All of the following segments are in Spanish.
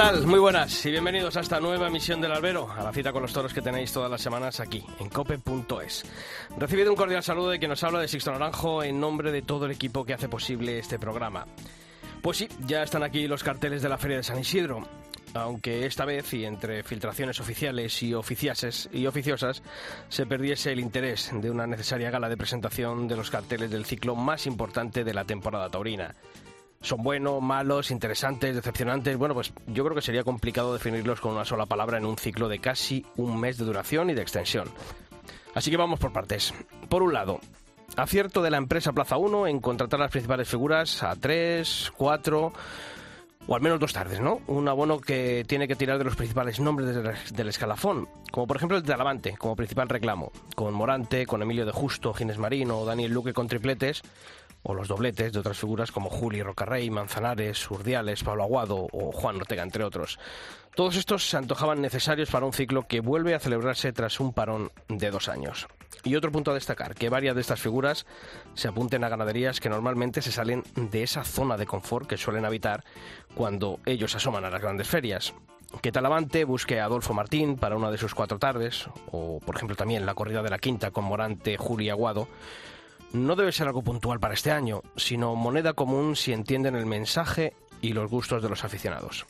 Tal? Muy buenas y bienvenidos a esta nueva emisión del Albero, a la cita con los toros que tenéis todas las semanas aquí, en cope.es. Recibido un cordial saludo de quien nos habla de Sixto Naranjo en nombre de todo el equipo que hace posible este programa. Pues sí, ya están aquí los carteles de la Feria de San Isidro, aunque esta vez, y entre filtraciones oficiales y, oficiases y oficiosas, se perdiese el interés de una necesaria gala de presentación de los carteles del ciclo más importante de la temporada taurina son buenos, malos, interesantes, decepcionantes. Bueno, pues yo creo que sería complicado definirlos con una sola palabra en un ciclo de casi un mes de duración y de extensión. Así que vamos por partes. Por un lado, acierto de la empresa Plaza 1 en contratar las principales figuras a 3, 4 o al menos dos tardes, ¿no? Un abono que tiene que tirar de los principales nombres del, escalafón, como por ejemplo el de Talavante, como principal reclamo, con Morante, con Emilio de Justo, Gines Marino o Daniel Luque con tripletes, o los dobletes de otras figuras como Juli Rocarrey, Manzanares, Urdiales, Pablo Aguado o Juan Ortega, entre otros. Todos estos se antojaban necesarios para un ciclo que vuelve a celebrarse tras un parón de dos años. Y otro punto a destacar, que varias de estas figuras se apunten a ganaderías que normalmente se salen de esa zona de confort que suelen habitar cuando ellos asoman a las grandes ferias. Que Talavante busque a Adolfo Martín para una de sus cuatro tardes, o por ejemplo también la corrida de la quinta con Morante, Juli Aguado, no debe ser algo puntual para este año, sino moneda común si entienden el mensaje y los gustos de los aficionados.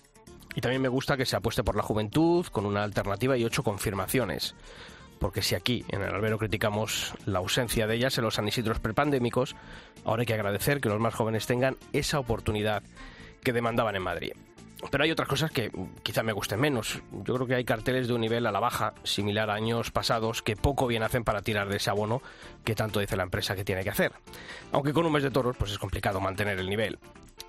Y también me gusta que se apueste por la juventud con una alternativa y ocho confirmaciones. Porque si aquí en el albero criticamos la ausencia de ellas en los anisidros prepandémicos, ahora hay que agradecer que los más jóvenes tengan esa oportunidad que demandaban en Madrid. Pero hay otras cosas que quizá me gusten menos. Yo creo que hay carteles de un nivel a la baja, similar a años pasados, que poco bien hacen para tirar de ese abono que tanto dice la empresa que tiene que hacer. Aunque con un mes de toros, pues es complicado mantener el nivel.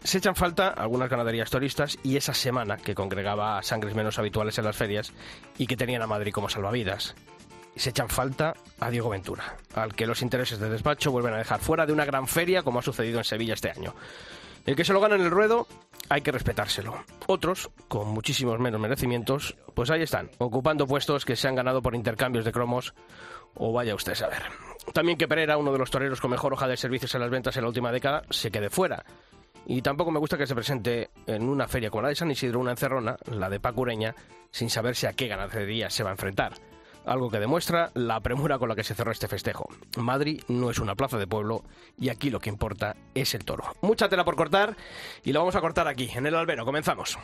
Se echan falta algunas ganaderías turistas y esa semana que congregaba sangres menos habituales en las ferias y que tenían a Madrid como salvavidas. Se echan falta a Diego Ventura, al que los intereses de despacho vuelven a dejar fuera de una gran feria como ha sucedido en Sevilla este año. El que se lo gana en el ruedo hay que respetárselo. Otros, con muchísimos menos merecimientos, pues ahí están, ocupando puestos que se han ganado por intercambios de cromos o vaya usted a saber. También que Pereira, uno de los toreros con mejor hoja de servicios en las ventas en la última década, se quede fuera. Y tampoco me gusta que se presente en una feria como la de San Isidro una encerrona, la de Pacureña, sin saberse a qué ganadería se va a enfrentar algo que demuestra la premura con la que se cerró este festejo. Madrid no es una plaza de pueblo y aquí lo que importa es el toro. Mucha tela por cortar y lo vamos a cortar aquí, en el albero. Comenzamos.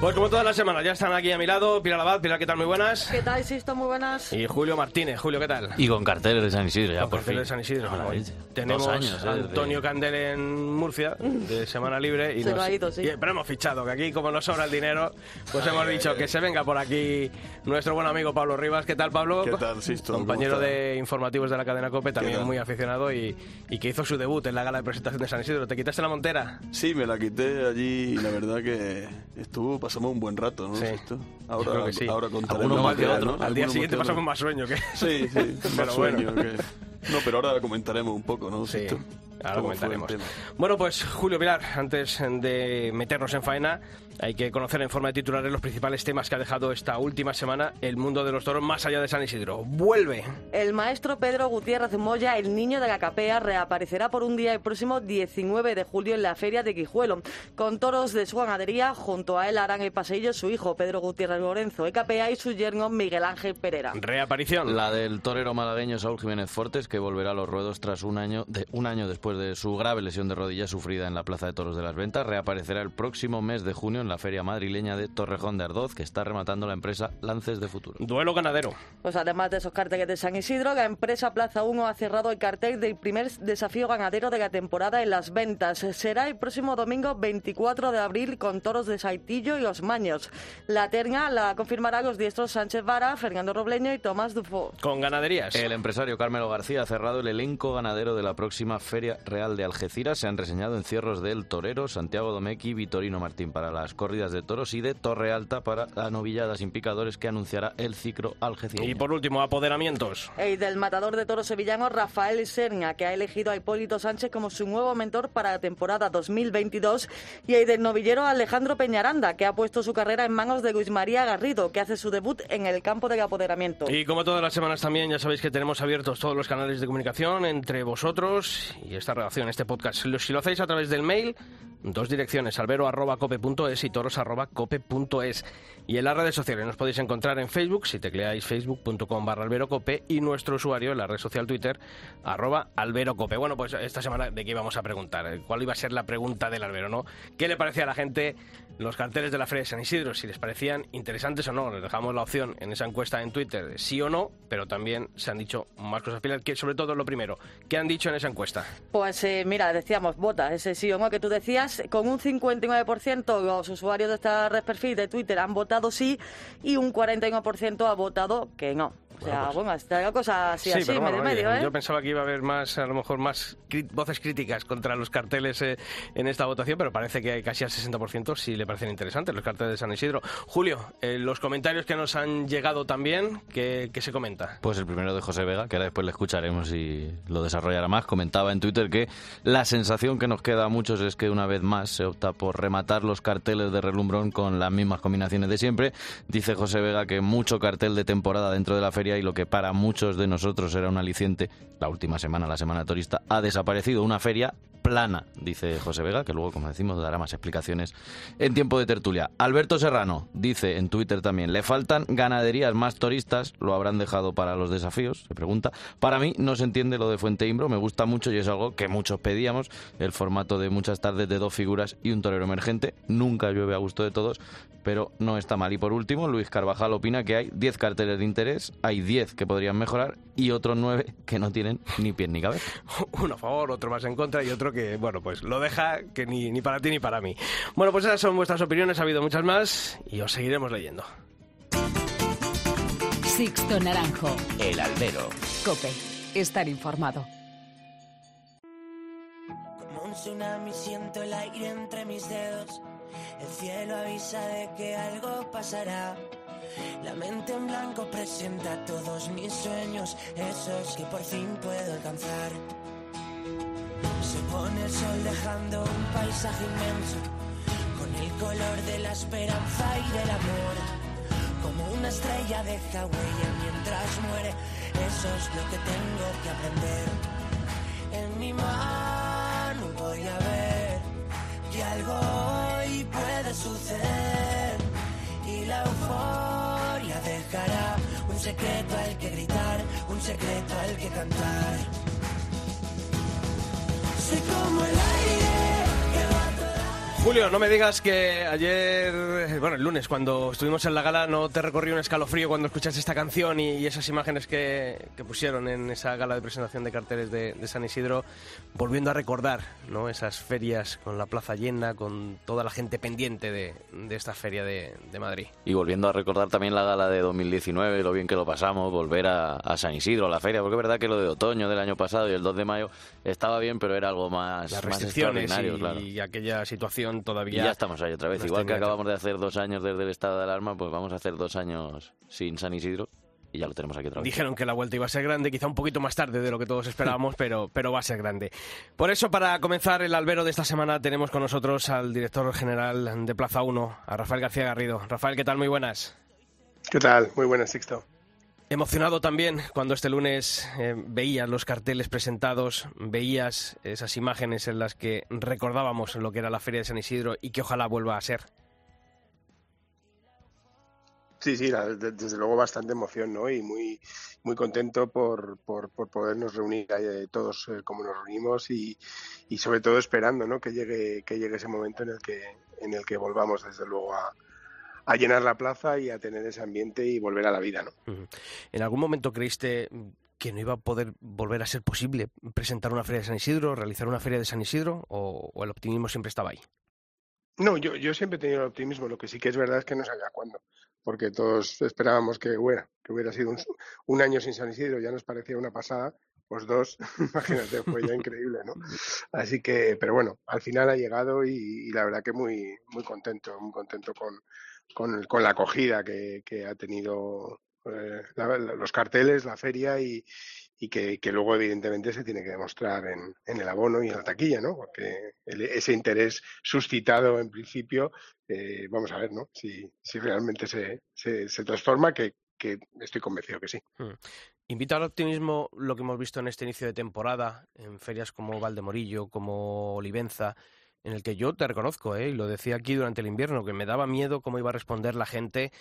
Pues como todas las semanas, ya están aquí a mi lado Pilar Abad. Pilar, ¿qué tal? Muy buenas. ¿Qué tal, Sisto? Muy buenas. Y Julio Martínez. Julio, ¿qué tal? Y con carteles de San Isidro, ya con por carteles fin. de San Isidro. Hoy Tenemos Dos años, a ¿eh? Antonio Candel en Murcia, de Semana Libre. Y Se lo nos- ha ido, sí. y- pero hemos fichado, que aquí como nos sobra el dinero, pues hemos dicho que se venga por aquí nuestro buen amigo Pablo Rivas. ¿Qué tal, Pablo? ¿Qué tal, Sisto? Compañero de informativos de la cadena COPE, también muy aficionado y, y que hizo su debut en la gala de presentación de San Isidro. ¿Te quitaste la montera? Sí, me la quité allí y la verdad que estuvo, pasamos un buen rato, ¿no? Sí. Esto. Ahora, creo que sí. ahora contaremos más que otro. ¿no? Al día siguiente pasamos más sueño que... Sí, sí, Pero más bueno. sueño que... No, pero ahora comentaremos un poco, ¿no? Sí, Sisto? Ahora ¿Cómo fue el comentaremos. Bueno, pues Julio Pilar, antes de meternos en faena, hay que conocer en forma de titulares los principales temas que ha dejado esta última semana el mundo de los toros más allá de San Isidro. ¡Vuelve! El maestro Pedro Gutiérrez Moya, el niño de la capea, reaparecerá por un día el próximo 19 de julio en la Feria de Quijuelo. Con toros de su ganadería, junto a él harán el paseillo su hijo Pedro Gutiérrez Lorenzo de capea y su yerno Miguel Ángel Pereira. Reaparición. La del torero malagueño Saúl Jiménez Fortes, que volverá a los ruedos tras un año, de, un año después después de su grave lesión de rodilla sufrida en la Plaza de Toros de las Ventas. Reaparecerá el próximo mes de junio en la feria madrileña de Torrejón de Ardoz, que está rematando la empresa Lances de Futuro. Duelo ganadero. Pues además de esos carteles de San Isidro, la empresa Plaza 1 ha cerrado el cartel del primer desafío ganadero de la temporada en las ventas. Será el próximo domingo 24 de abril con toros de Saitillo y Osmaños. La terna la confirmarán los diestros Sánchez Vara, Fernando Robleño y Tomás Dufo. Con ganaderías. El empresario Carmelo García ha cerrado el elenco ganadero de la próxima Feria Real de Algeciras. Se han reseñado encierros del Torero, Santiago Domequi, Vitorino Martín para las corridas de toros y de Torre Alta para la novillada sin picadores que anunciará el ciclo Algeciras. Y por último, apoderamientos. El del matador de toros sevillano Rafael Serna, que ha elegido a Hipólito Sánchez como su nuevo mentor para la temporada 2022, y el del novillero Alejandro Peñaranda, que ha puesto su carrera en manos de Luis María Garrido, que hace su debut en el campo del apoderamiento. Y como todas las semanas también, ya sabéis que tenemos abiertos todos los canales de comunicación entre vosotros y esta redacción, este podcast. Si lo hacéis a través del mail, dos direcciones, albero.cope.es y toros.cope.es. Y en las redes sociales nos podéis encontrar en Facebook, si tecleáis facebook.com barra alberocope y nuestro usuario en la red social Twitter, arroba alberocope. Bueno, pues esta semana de qué íbamos a preguntar, cuál iba a ser la pregunta del albero, ¿no? ¿Qué le parecía a la gente los carteles de la Feria de San Isidro? Si les parecían interesantes o no. Les dejamos la opción en esa encuesta en Twitter, sí o no, pero también se han dicho más cosas. Pilar, que sobre todo lo primero, ¿qué han dicho en esa encuesta? Pues eh, mira, decíamos, vota ese sí o no que tú decías, con un 59% los usuarios de esta red perfil de Twitter han votado sí y un 41% ha votado que no. O sea, pues- bueno, está la cosa así, Sí, así, medio bueno, medio, ¿eh? Yo pensaba que iba a haber más, a lo mejor más voces críticas contra los carteles eh, en esta votación, pero parece que hay casi al 60% sí le parecen interesantes los carteles de San Isidro. Julio, eh, los comentarios que nos han llegado también, ¿qué, qué se comenta? Pues el primero de José Vega, que ahora después le escucharemos y lo desarrollará más, comentaba en Twitter que la sensación que nos queda a muchos es que una vez más se opta por rematar los carteles de relumbrón con las mismas combinaciones de siempre. Dice José Vega que mucho cartel de temporada dentro de la feria y lo que para muchos de nosotros era un aliciente, la última semana, la semana turista, ha desaparecido. Una feria plana, dice José Vega, que luego, como decimos, dará más explicaciones en tiempo de tertulia. Alberto Serrano dice en Twitter también, le faltan ganaderías más turistas, lo habrán dejado para los desafíos, se pregunta. Para mí no se entiende lo de Fuente Imbro, me gusta mucho y es algo que muchos pedíamos, el formato de muchas tardes de dos figuras y un torero emergente, nunca llueve a gusto de todos, pero no está mal. Y por último, Luis Carvajal opina que hay 10 carteles de interés, hay 10 que podrían mejorar y otros 9 que no tienen ni pies ni cabeza. Uno a favor, otro más en contra y otro que, bueno, pues lo deja que ni, ni para ti ni para mí. Bueno, pues esas son vuestras opiniones, ha habido muchas más y os seguiremos leyendo. Sixto Naranjo. El albero. Cope. Estar informado. Como un tsunami siento el aire entre mis dedos. El cielo avisa de que algo pasará. La mente en blanco presenta todos mis sueños, esos que por fin puedo alcanzar. Se pone el sol dejando un paisaje inmenso, con el color de la esperanza y del amor. Como una estrella deja huella mientras muere, eso es lo que tengo que aprender. En mi mano voy a ver que algo puede suceder y la euforia dejará un secreto al que gritar, un secreto al que cantar. Soy como el aire Julio, no me digas que ayer, bueno, el lunes, cuando estuvimos en la gala, no te recorrió un escalofrío cuando escuchaste esta canción y, y esas imágenes que, que pusieron en esa gala de presentación de carteles de, de San Isidro, volviendo a recordar ¿no? esas ferias con la plaza llena, con toda la gente pendiente de, de esta feria de, de Madrid. Y volviendo a recordar también la gala de 2019, lo bien que lo pasamos, volver a, a San Isidro, a la feria, porque es verdad que lo de otoño del año pasado y el 2 de mayo estaba bien, pero era algo más, Las más restricciones extraordinario, y, claro. y aquella situación Y todavía... ya estamos ahí otra vez. Igual que acabamos de hacer dos años desde el estado de alarma, pues vamos a hacer dos años sin San Isidro y ya lo tenemos aquí otra vez. Dijeron que la vuelta iba a ser grande, quizá un poquito más tarde de lo que todos esperábamos, pero, pero va a ser grande. Por eso, para comenzar el albero de esta semana, tenemos con nosotros al director general de Plaza 1, a Rafael García Garrido. Rafael, ¿qué tal? Muy buenas. ¿Qué tal? Muy buenas, Sixto. Emocionado también cuando este lunes eh, veías los carteles presentados, veías esas imágenes en las que recordábamos lo que era la Feria de San Isidro y que ojalá vuelva a ser. Sí, sí, desde luego bastante emoción, ¿no? Y muy, muy contento por, por, podernos reunir eh, todos eh, como nos reunimos y, y, sobre todo esperando, ¿no? Que llegue, que llegue ese momento en el que, en el que volvamos, desde luego, a, a llenar la plaza y a tener ese ambiente y volver a la vida, ¿no? ¿En algún momento creíste que no iba a poder volver a ser posible presentar una feria de San Isidro, realizar una feria de San Isidro, o, o el optimismo siempre estaba ahí? No, yo, yo siempre he tenido el optimismo. Lo que sí que es verdad es que no sabía cuándo, porque todos esperábamos que, bueno, que hubiera sido un, año sin San Isidro, ya nos parecía una pasada. Pues dos, imagínate, fue ya increíble, ¿no? Así que, pero bueno, al final ha llegado y, la verdad que muy, muy contento, muy contento con, con, con la acogida que, que ha tenido eh, los carteles, la feria y, y que, que, luego evidentemente se tiene que demostrar en, en, el abono y en la taquilla, ¿no? Porque ese interés suscitado en principio, eh, vamos a ver, ¿no? Si, si realmente se, se, se transforma, que, que, estoy convencido que sí. Hmm. Invita al optimismo lo que hemos visto en este inicio de temporada, en ferias como Valdemorillo, como Olivenza, en el que yo te reconozco, ¿eh? y lo decía aquí durante el invierno, que me daba miedo cómo iba a responder la gente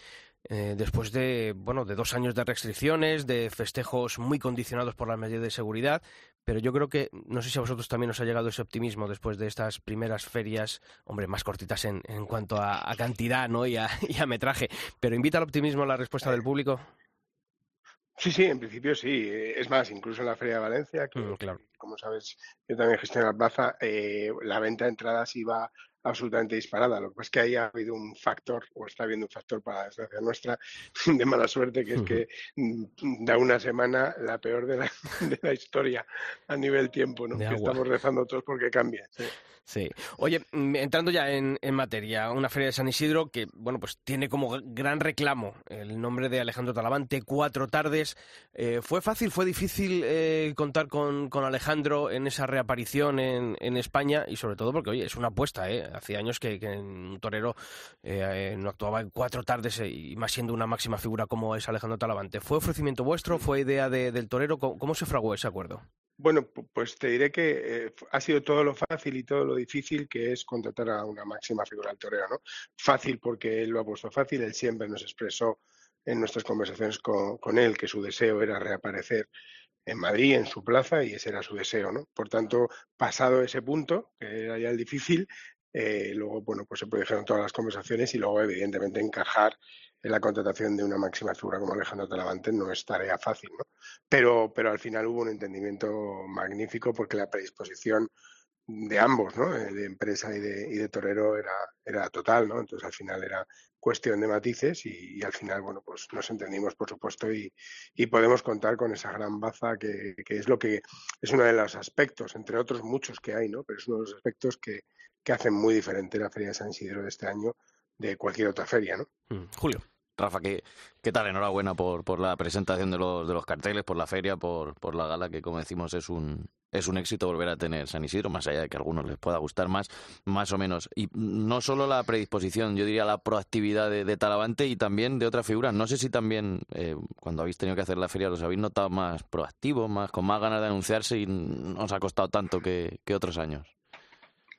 eh, después de, bueno, de dos años de restricciones, de festejos muy condicionados por las medidas de seguridad, pero yo creo que, no sé si a vosotros también os ha llegado ese optimismo después de estas primeras ferias, hombre, más cortitas en, en cuanto a, cantidad ¿no? y, a, y a metraje, pero invita al optimismo la respuesta del público. Sí, sí, en principio sí. Es más, incluso en la Feria de Valencia, que mm, como sabes, yo también gestiono la plaza, eh, la venta de entradas iba absolutamente disparada. Lo que pasa es que ahí ha habido un factor, o está habiendo un factor para la desgracia nuestra, de mala suerte, que es que mm, da una semana la peor de la, de la historia a nivel tiempo, ¿no? Que estamos rezando todos porque cambie. Sí. Oye, mm, entrando ya en, materia, una feria de San Isidro que, bueno, pues tiene como gran reclamo el nombre de Alejandro Talavante, cuatro tardes. Eh, ¿Fue fácil, fue difícil eh, contar con, Alejandro en esa reaparición en, en, España? Y sobre todo porque, oye, es una apuesta, ¿eh? Hacía años que, un torero eh, no actuaba en cuatro tardes y más siendo una máxima figura como es Alejandro Talavante. ¿Fue ofrecimiento vuestro? ¿Fue idea del torero? ¿Cómo se fraguó ese acuerdo? Bueno, pues te diré que eh, ha sido todo lo fácil y todo lo difícil que es contratar a una máxima figura del torero, ¿no? Fácil porque él lo ha puesto fácil, él siempre nos expresó en nuestras conversaciones con, él que su deseo era reaparecer en Madrid, en su plaza, y ese era su deseo, ¿no? Por tanto, pasado ese punto, que era ya el difícil, eh, luego, bueno, pues se produjeron todas las conversaciones y luego, evidentemente, encajar en la contratación de una máxima figura como Alejandro Talavante no es tarea fácil, ¿no? Pero, pero al final hubo un entendimiento magnífico porque la predisposición de ambos, ¿no? De empresa y de, y de torero era, era total, ¿no? Entonces al final era cuestión de matices y, al final, bueno, pues nos entendimos, por supuesto, y, podemos contar con esa gran baza que, que, es lo que es uno de los aspectos, entre otros muchos que hay, ¿no? Pero es uno de los aspectos que, que hacen muy diferente la Feria de San Isidro de este año de cualquier otra feria, ¿no? Mm, Julio. Rafa, ¿qué, ¿qué, tal? Enhorabuena por, por la presentación de los, de los carteles, por la feria, por, por la gala, que como decimos es un, es un éxito volver a tener San Isidro, más allá de que a algunos les pueda gustar más, más o menos. Y no solo la predisposición, yo diría la proactividad de, Talavante y también de otras figuras. No sé si también eh, cuando habéis tenido que hacer la feria los habéis notado más proactivos, más, con más ganas de anunciarse y no os ha costado tanto que, que otros años.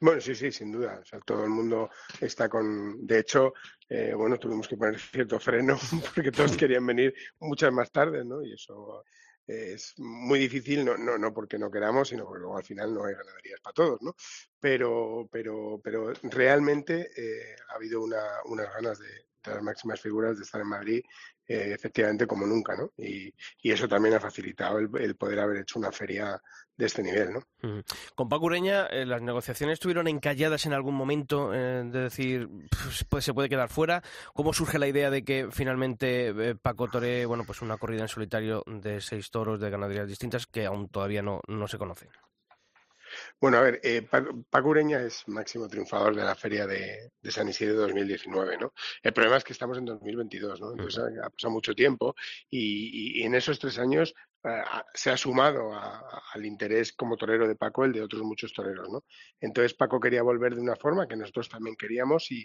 Bueno, sí, sí, sin duda. O sea, todo el mundo está con. De hecho, eh, bueno, tuvimos que poner cierto freno porque todos querían venir muchas más tardes, ¿no? Y eso es muy difícil, no, no, no porque no queramos, sino porque luego al final no hay ganaderías para todos, ¿no? Pero, pero, pero realmente eh, ha habido una, unas ganas de, de las máximas figuras de estar en Madrid eh, efectivamente como nunca, ¿no? Y, eso también ha facilitado el, poder haber hecho una feria de este nivel, ¿no? Con Paco Ureña, eh, ¿las negociaciones estuvieron encalladas en algún momento eh, de decir, pues, se puede quedar fuera? ¿Cómo surge la idea de que finalmente Paco tore, bueno, pues una corrida en solitario de seis toros de ganaderías distintas que aún todavía no, no se conocen? Bueno, a ver, eh, Paco Ureña es máximo triunfador de la feria de, San Isidro 2019, ¿no? El problema es que estamos en 2022, ¿no? Entonces ha, pasado mucho tiempo y, en esos tres años eh, se ha sumado al interés como torero de Paco el de otros muchos toreros, ¿no? Entonces Paco quería volver de una forma que nosotros también queríamos y,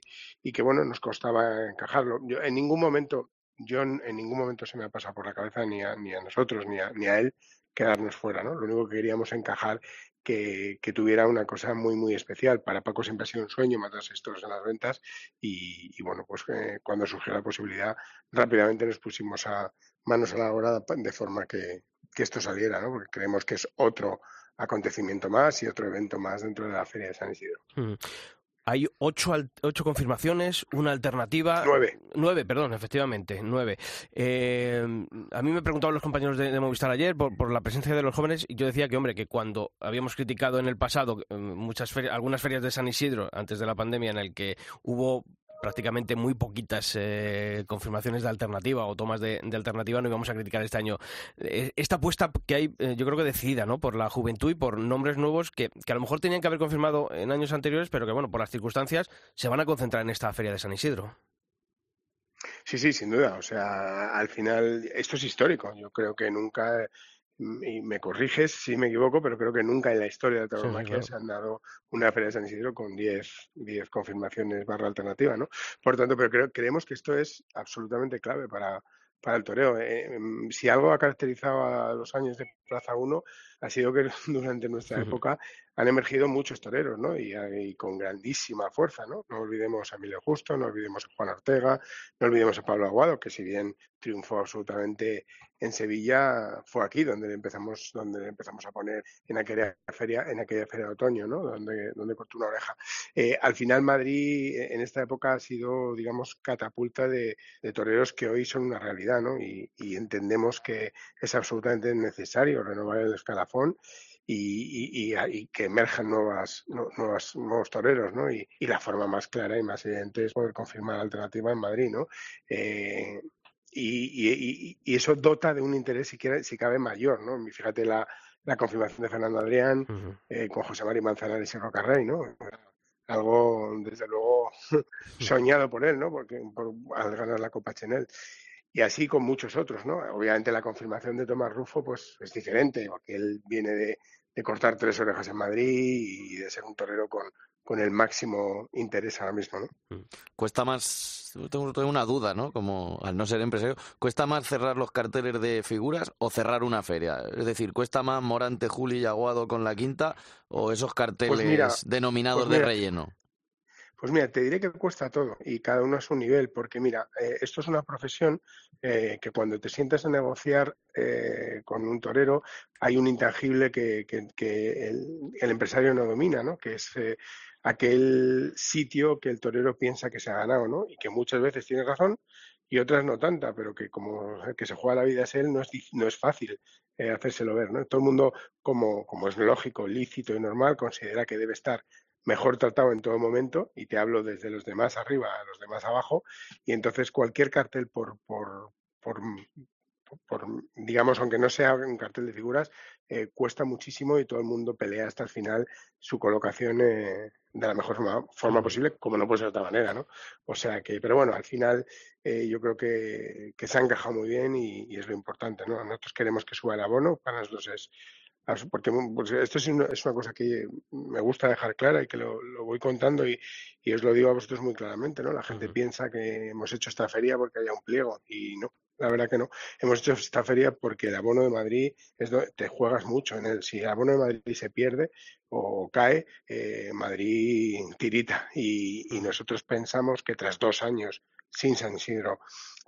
que, bueno, nos costaba encajarlo. Yo en ningún momento, yo en ningún momento se me ha pasado por la cabeza ni a, ni a nosotros ni a, ni a él quedarnos fuera, ¿no? Lo único que queríamos encajar que, que, tuviera una cosa muy, muy especial. Para Paco siempre ha sido un sueño matarse estos en las ventas y, y bueno, pues eh, cuando surgió la posibilidad, rápidamente nos pusimos a manos a la obra de forma que, que esto saliera, ¿no? Porque creemos que es otro acontecimiento más y otro evento más dentro de la Feria de San Isidro. Hay ocho, ocho confirmaciones, una alternativa. Nueve. Nueve, perdón, efectivamente, nueve. Eh, a mí me preguntaban los compañeros de, de Movistar ayer por, por, la presencia de los jóvenes y yo decía que, hombre, que cuando habíamos criticado en el pasado eh, muchas ferias, algunas ferias de San Isidro antes de la pandemia en el que hubo prácticamente muy poquitas eh, confirmaciones de alternativa o tomas de, alternativa, no íbamos a criticar este año. Eh, esta apuesta que hay, eh, yo creo que decidida, ¿no? Por la juventud y por nombres nuevos que, que, a lo mejor tenían que haber confirmado en años anteriores, pero que, bueno, por las circunstancias se van a concentrar en esta feria de San Isidro. Sí, sí, sin duda. O sea, al final esto es histórico. Yo creo que nunca y me corriges si me equivoco, pero creo que nunca en la historia de la tauromaquia sí, claro. se han dado una feria de San Isidro con 10, 10 confirmaciones barra alternativa, ¿no? Por tanto, pero creo, creemos que esto es absolutamente clave para, para el toreo. Eh, si algo ha caracterizado a los años de Plaza 1 ha sido que durante nuestra época han emergido muchos toreros, ¿no? Y, y, con grandísima fuerza, ¿no? No olvidemos a Emilio Justo, no olvidemos a Juan Ortega, no olvidemos a Pablo Aguado, que si bien triunfó absolutamente en Sevilla, fue aquí donde empezamos, donde empezamos a poner en aquella feria, en aquella feria de otoño, ¿no? Donde, donde cortó una oreja. Eh, al final Madrid en esta época ha sido, digamos, catapulta de, de toreros que hoy son una realidad, ¿no? Y, y entendemos que es absolutamente necesario renovar el escalafón y, y, y, que emerjan nuevas, nuevas, nuevos toreros, ¿no? Y, la forma más clara y más evidente es poder confirmar la alternativa en Madrid, ¿no? Eh, y, eso dota de un interés, si, quiere, si cabe, mayor, ¿no? Fíjate la, la confirmación de Fernando Adrián uh -huh. eh, con José María Manzanares y Rocarrey, ¿no? Algo, desde luego, soñado por él, ¿no? Porque por, al ganar la Copa Chenel y así con muchos otros, ¿no? Obviamente la confirmación de Tomás Rufo pues es diferente, porque él viene de, de cortar tres orejas en Madrid y de ser un torero con, con el máximo interés ahora mismo, ¿no? Mm. Cuesta más, tengo, tengo una duda, ¿no? Como al no ser empresario, ¿cuesta más cerrar los carteles de figuras o cerrar una feria? Es decir, ¿cuesta más Morante, Juli y Aguado con la quinta o esos carteles pues mira, denominados pues mira, de relleno? Pues mira, te diré que cuesta todo y cada uno a su nivel, porque mira, eh, esto es una profesión eh, que cuando te sientas a negociar eh, con un torero hay un intangible que, el, empresario no domina, ¿no? Que es aquel sitio que el torero piensa que se ha ganado, ¿no? Y que muchas veces tiene razón y otras no tanta, pero que como que se juega la vida es él, no es, no es fácil hacérselo ver, ¿no? Todo el mundo, como, como es lógico, lícito y normal, considera que debe estar mejor tratado en todo momento, y te hablo desde los demás arriba a los demás abajo, y entonces cualquier cartel por, por, por, por digamos, aunque no sea un cartel de figuras, eh, cuesta muchísimo y todo el mundo pelea hasta el final su colocación eh, de la mejor forma, forma, posible, como no puede ser de otra manera, ¿no? O sea que, pero bueno, al final eh, yo creo que, que, se ha encajado muy bien y, y, es lo importante, ¿no? Nosotros queremos que suba el abono, para nosotros es porque pues, esto es una, es una, cosa que me gusta dejar clara y que lo, lo voy contando y, y, os lo digo a vosotros muy claramente, ¿no? La gente uh -huh. piensa que hemos hecho esta feria porque haya un pliego y no, la verdad que no. Hemos hecho esta feria porque el abono de Madrid es donde te juegas mucho en él. Si el abono de Madrid se pierde o cae, eh, Madrid tirita y, y nosotros pensamos que tras dos años sin San Isidro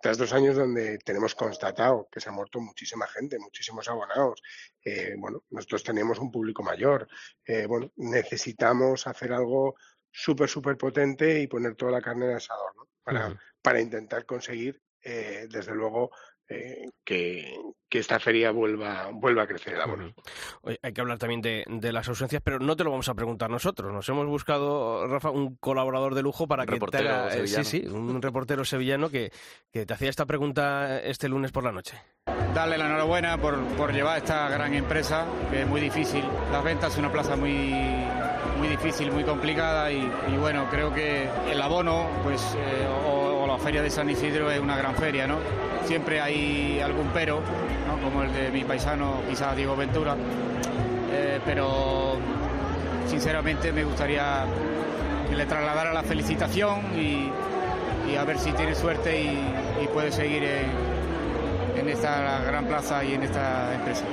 tras dos años donde tenemos constatado que se ha muerto muchísima gente, muchísimos abonados, eh, bueno, nosotros tenemos un público mayor, eh, bueno, necesitamos hacer algo súper, súper potente y poner toda la carne en el asador, ¿no? Para, uh -huh. para intentar conseguir, eh, desde luego, eh, que, que, esta feria vuelva, vuelva a crecer el abono. Oye, hay que hablar también de, de, las ausencias, pero no te lo vamos a preguntar nosotros. Nos hemos buscado, Rafa, un colaborador de lujo para un que te haga, eh, sí, sí, un reportero sevillano que, que, te hacía esta pregunta este lunes por la noche. Darle la enhorabuena por, por llevar esta gran empresa, que es muy difícil. Las ventas es una plaza muy, muy difícil, muy complicada y, y bueno, creo que el abono, pues, eh, o, la feria de San Isidro es una gran feria, ¿no? siempre hay algún pero, ¿no? como el de mi paisano, quizás Diego Ventura, eh, pero sinceramente me gustaría que le trasladara la felicitación y, y a ver si tiene suerte y, y puede seguir en, en esta gran plaza y en esta empresa.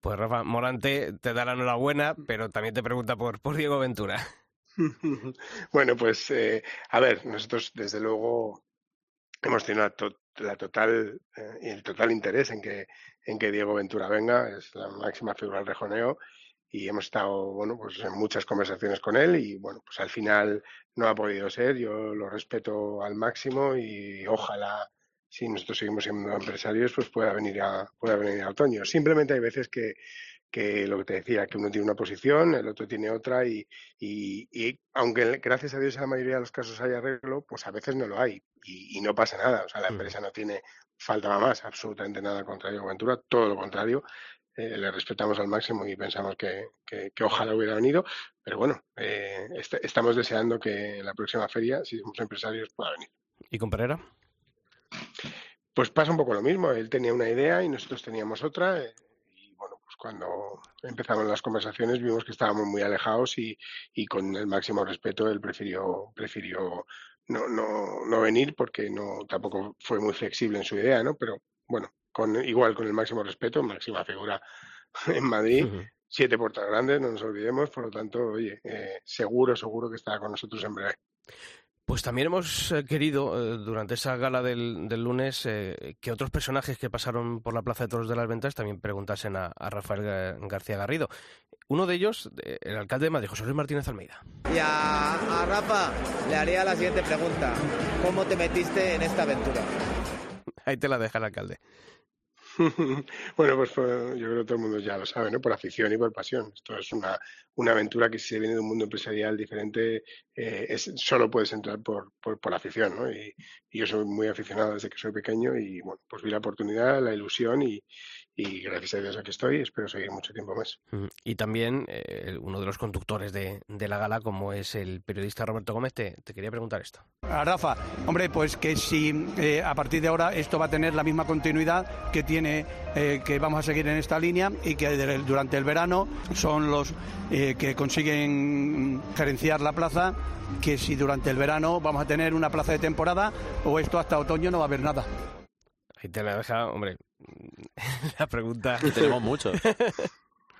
Pues Rafa Morante te da la enhorabuena, pero también te pregunta por, por Diego Ventura. bueno, pues eh, a ver, nosotros desde luego hemos tenido la, total eh, el total interés en que en que Diego Ventura venga, es la máxima figura del rejoneo y hemos estado bueno pues en muchas conversaciones con él y bueno pues al final no ha podido ser yo lo respeto al máximo y ojalá si nosotros seguimos siendo empresarios pues pueda venir a pueda venir a otoño. Simplemente hay veces que que lo que te decía, que uno tiene una posición, el otro tiene otra y, y, aunque gracias a Dios en la mayoría de los casos hay arreglo, pues a veces no lo hay y, no pasa nada. O sea, la empresa no tiene, falta más, absolutamente nada contra Diego Ventura, todo lo contrario. Eh, le respetamos al máximo y pensamos que, que, ojalá hubiera venido, pero bueno, eh, estamos deseando que en la próxima feria, si somos empresarios, pueda venir. ¿Y con Pereira? Pues pasa un poco lo mismo, él tenía una idea y nosotros teníamos otra. Eh, cuando empezamos las conversaciones vimos que estábamos muy alejados y, y con el máximo respeto él prefirió, prefirió no, no, no venir porque no tampoco fue muy flexible en su idea, ¿no? Pero bueno, con igual con el máximo respeto, máxima figura en Madrid, siete puertas grandes, no nos olvidemos, por lo tanto, oye, eh, seguro, seguro que estará con nosotros en breve. Pues también hemos eh, querido, eh, durante esa gala del, lunes, eh, que otros personajes que pasaron por la Plaza de Toros de las Ventas también preguntasen a, Rafael García Garrido. Uno de ellos, el alcalde de Madrid, José Luis Martínez Almeida. Y a, a Rafa le haría la siguiente pregunta. ¿Cómo te metiste en esta aventura? Ahí te la deja el alcalde. bueno, pues, pues, yo creo que todo el mundo ya lo sabe, ¿no? Por afición y por pasión. Esto es una, una aventura que si se viene de un mundo empresarial diferente, eh, es, solo puedes entrar por, por, por afición, ¿no? Y, y, yo soy muy aficionado desde que soy pequeño y, bueno, pues vi la oportunidad, la ilusión y, y gracias a Dios aquí estoy espero seguir mucho tiempo más. Y también eh, uno de los conductores de, de, la gala, como es el periodista Roberto Gómez, te, quería preguntar esto. A Rafa, hombre, pues que si eh, a partir de ahora esto va a tener la misma continuidad que tiene, eh, que vamos a seguir en esta línea y que durante el verano son los que consiguen gerenciar la plaza, que si durante el verano vamos a tener una plaza de temporada o esto hasta otoño no va a haber nada. Ahí te la deja, hombre, la pregunta. tenemos muchos.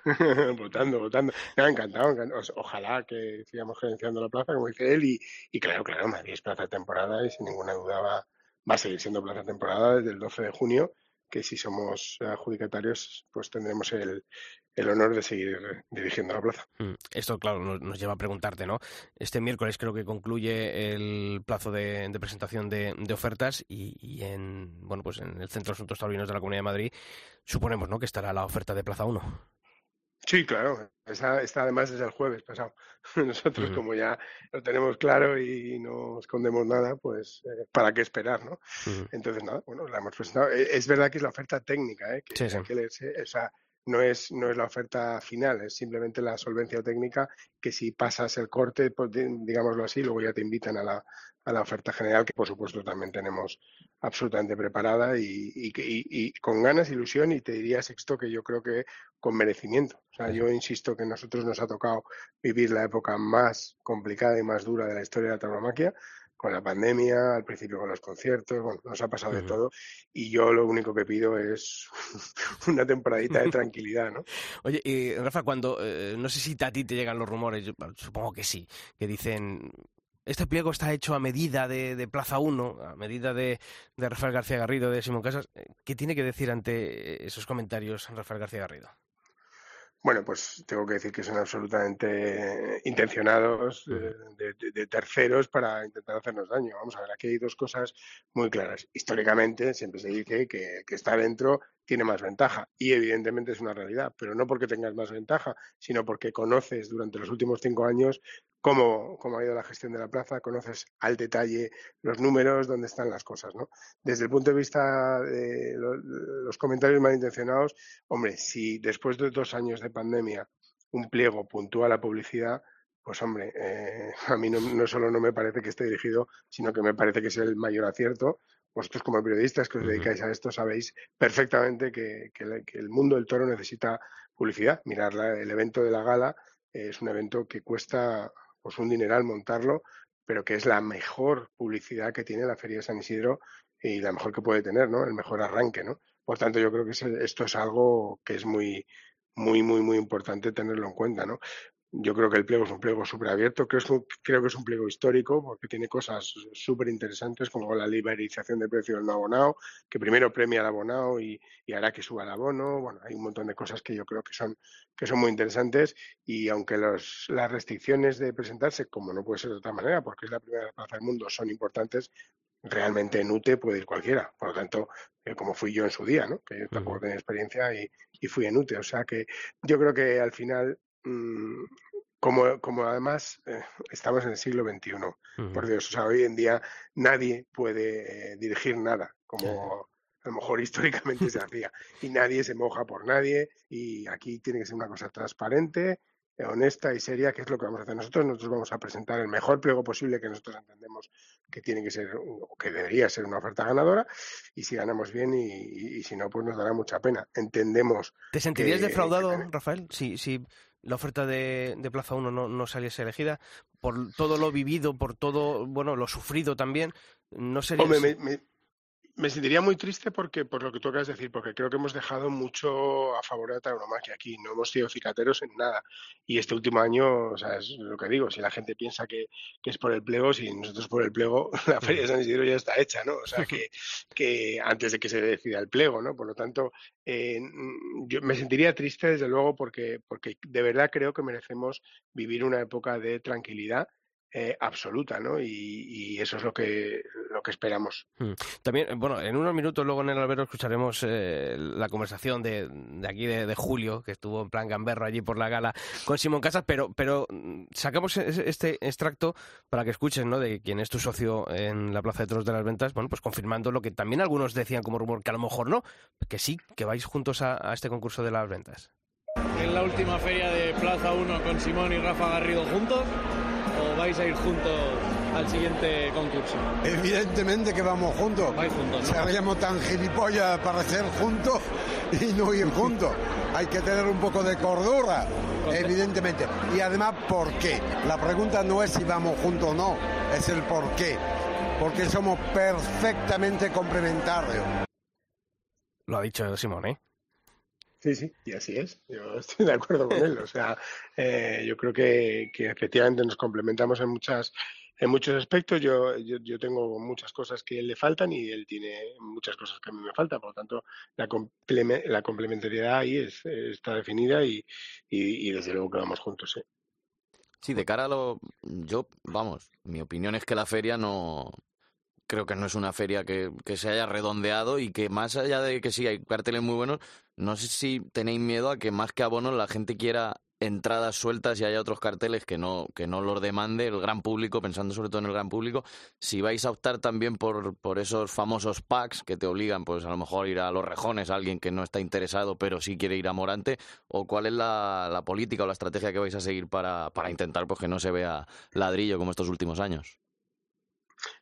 votando, votando. Me ha encantado, Ojalá que sigamos gerenciando la plaza, como dice él. Y, y claro, claro, Madrid es plaza de temporada y sin ninguna duda va, va a seguir siendo plaza de temporada desde el 12 de junio que si somos adjudicatarios, pues tendremos el, el honor de seguir dirigiendo la plaza. Mm, esto, claro, nos, lleva a preguntarte, ¿no? Este miércoles creo que concluye el plazo de, presentación de, ofertas y, en, bueno, pues en el Centro de Asuntos Taurinos de la Comunidad de Madrid suponemos, ¿no?, que estará la oferta de Plaza 1. Sí, claro. Está, además desde el jueves pasado. Nosotros, como ya lo tenemos claro y no escondemos nada, pues eh, ¿para qué esperar, no? Entonces, nada, bueno, la hemos presentado. E, es verdad que es la oferta técnica, ¿eh? Que, sí, sí. que o sea, no es, no es la oferta final, es simplemente la solvencia técnica que si pasas el corte, pues, digámoslo así, luego ya te invitan a la, a la oferta general, que por supuesto también tenemos absolutamente preparada y, y, con ganas, ilusión y te diría, Sexto, que yo creo que con merecimiento. O sea, yo insisto que nosotros nos ha tocado vivir la época más complicada y más dura de la historia de la tauromaquia, con la pandemia, al principio con los conciertos, bueno, nos ha pasado de todo y yo lo único que pido es una temporadita de tranquilidad, ¿no? Oye, y Rafa, cuando, eh, no sé si a ti te llegan los rumores, supongo que sí, que dicen este pliego está hecho a medida de, Plaza 1, a medida de, Rafael García Garrido, de Simón Casas. ¿Qué tiene que decir ante esos comentarios Rafael García Garrido? Bueno, pues tengo que decir que son absolutamente intencionados de, terceros para intentar hacernos daño. Vamos a ver, aquí hay dos cosas muy claras. Históricamente siempre se dice que, que está dentro tiene más ventaja. Y evidentemente es una realidad, pero no porque tengas más ventaja, sino porque conoces durante los últimos cinco años cómo, cómo ha ido la gestión de la plaza, conoces al detalle los números, dónde están las cosas. ¿no? Desde el punto de vista de los comentarios malintencionados, hombre, si después de dos años de pandemia un pliego puntúa la publicidad, pues hombre, eh, a mí no, no, solo no me parece que esté dirigido, sino que me parece que es el mayor acierto, vosotros como periodistas que os dedicáis a esto sabéis perfectamente que, el mundo del toro necesita publicidad. Mirar el evento de la gala es un evento que cuesta pues un dineral montarlo, pero que es la mejor publicidad que tiene la Feria de San Isidro y la mejor que puede tener, ¿no? El mejor arranque, ¿no? Por tanto, yo creo que esto es algo que es muy muy, muy, muy importante tenerlo en cuenta, ¿no? Yo creo que el pliego es un pliego súper abierto, creo, creo que es un pliego histórico porque tiene cosas súper interesantes como la liberalización del precio del no abonado, que primero premia al abonado y, hará que suba el abono. Bueno, hay un montón de cosas que yo creo que son, que son muy interesantes y aunque los, las restricciones de presentarse, como no puede ser de otra manera, porque es la primera plaza del mundo, son importantes, realmente en UTE puede ir cualquiera. Por lo tanto, eh, como fui yo en su día, ¿no? que yo tampoco tenía experiencia y, y, fui en UTE. O sea que yo creo que al final Mm, como, como además eh, estamos en el siglo XXI, por Dios, o sea, hoy en día nadie puede eh, dirigir nada, como a lo mejor históricamente se hacía, y nadie se moja por nadie, y aquí tiene que ser una cosa transparente, eh, honesta y seria, que es lo que vamos a hacer nosotros. Nosotros vamos a presentar el mejor pliego posible que nosotros entendemos que tiene que ser, o que debería ser una oferta ganadora, y si ganamos bien, y, si no, pues nos dará mucha pena. Entendemos. ¿Te sentirías defraudado, Rafael, si, si la oferta de, de Plaza 1 no, no, saliese elegida, por todo lo vivido, por todo, bueno, lo sufrido también, no sería... Me sentiría muy triste porque, por lo que tú acabas de decir, porque creo que hemos dejado mucho a favor de la tauromaquia aquí, no hemos sido cicateros en nada. Y este último año, o sea, es lo que digo, si la gente piensa que, que es por el plego, si nosotros por el plego, la Feria de San Isidro ya está hecha, ¿no? O sea, que, que antes de que se decida el plego, ¿no? Por lo tanto, eh, yo me sentiría triste, desde luego, porque, porque de verdad creo que merecemos vivir una época de tranquilidad eh, absoluta, ¿no? Y, eso es lo que lo que esperamos. Hmm. También, bueno, en unos minutos luego en el albero escucharemos eh, la conversación de, de aquí de, Julio, que estuvo en plan gamberro allí por la gala con Simón Casas, pero, pero mm, sacamos este extracto para que escuchen, ¿no? De quién es tu socio en la Plaza de Toros de las Ventas, bueno, pues confirmando lo que también algunos decían como rumor, que a lo mejor no, que sí, que vais juntos a, a este concurso de las ventas. En la última feria de Plaza 1 con Simón y Rafa Garrido juntos vais a ir juntos al siguiente concurso? Evidentemente que vamos juntos. Vais juntos. Seríamos tan gilipollas para ser juntos y no ir juntos. Hay que tener un poco de cordura, evidentemente. Y además, ¿por qué? La pregunta no es si vamos juntos o no, es el por qué. Porque somos perfectamente complementarios. Lo ha dicho Simón, ¿eh? Sí, sí, y así es. Yo estoy de acuerdo con él. O sea, eh, yo creo que, efectivamente nos complementamos en muchas en muchos aspectos. Yo, yo, tengo muchas cosas que él le faltan y él tiene muchas cosas que a mí me faltan. Por lo tanto, la, la complementariedad ahí es, está definida y, y, desde luego que vamos juntos. ¿sí? sí, de cara a lo... Yo, vamos, mi opinión es que la feria no, creo que no es una feria que, que, se haya redondeado y que más allá de que sí hay carteles muy buenos, no sé si tenéis miedo a que más que abonos la gente quiera entradas sueltas y haya otros carteles que no, que no los demande el gran público, pensando sobre todo en el gran público, si vais a optar también por, por esos famosos packs que te obligan, pues a lo mejor ir a los rejones a alguien que no está interesado pero sí quiere ir a Morante, o cuál es la, la política o la estrategia que vais a seguir para, para intentar pues, que no se vea ladrillo como estos últimos años.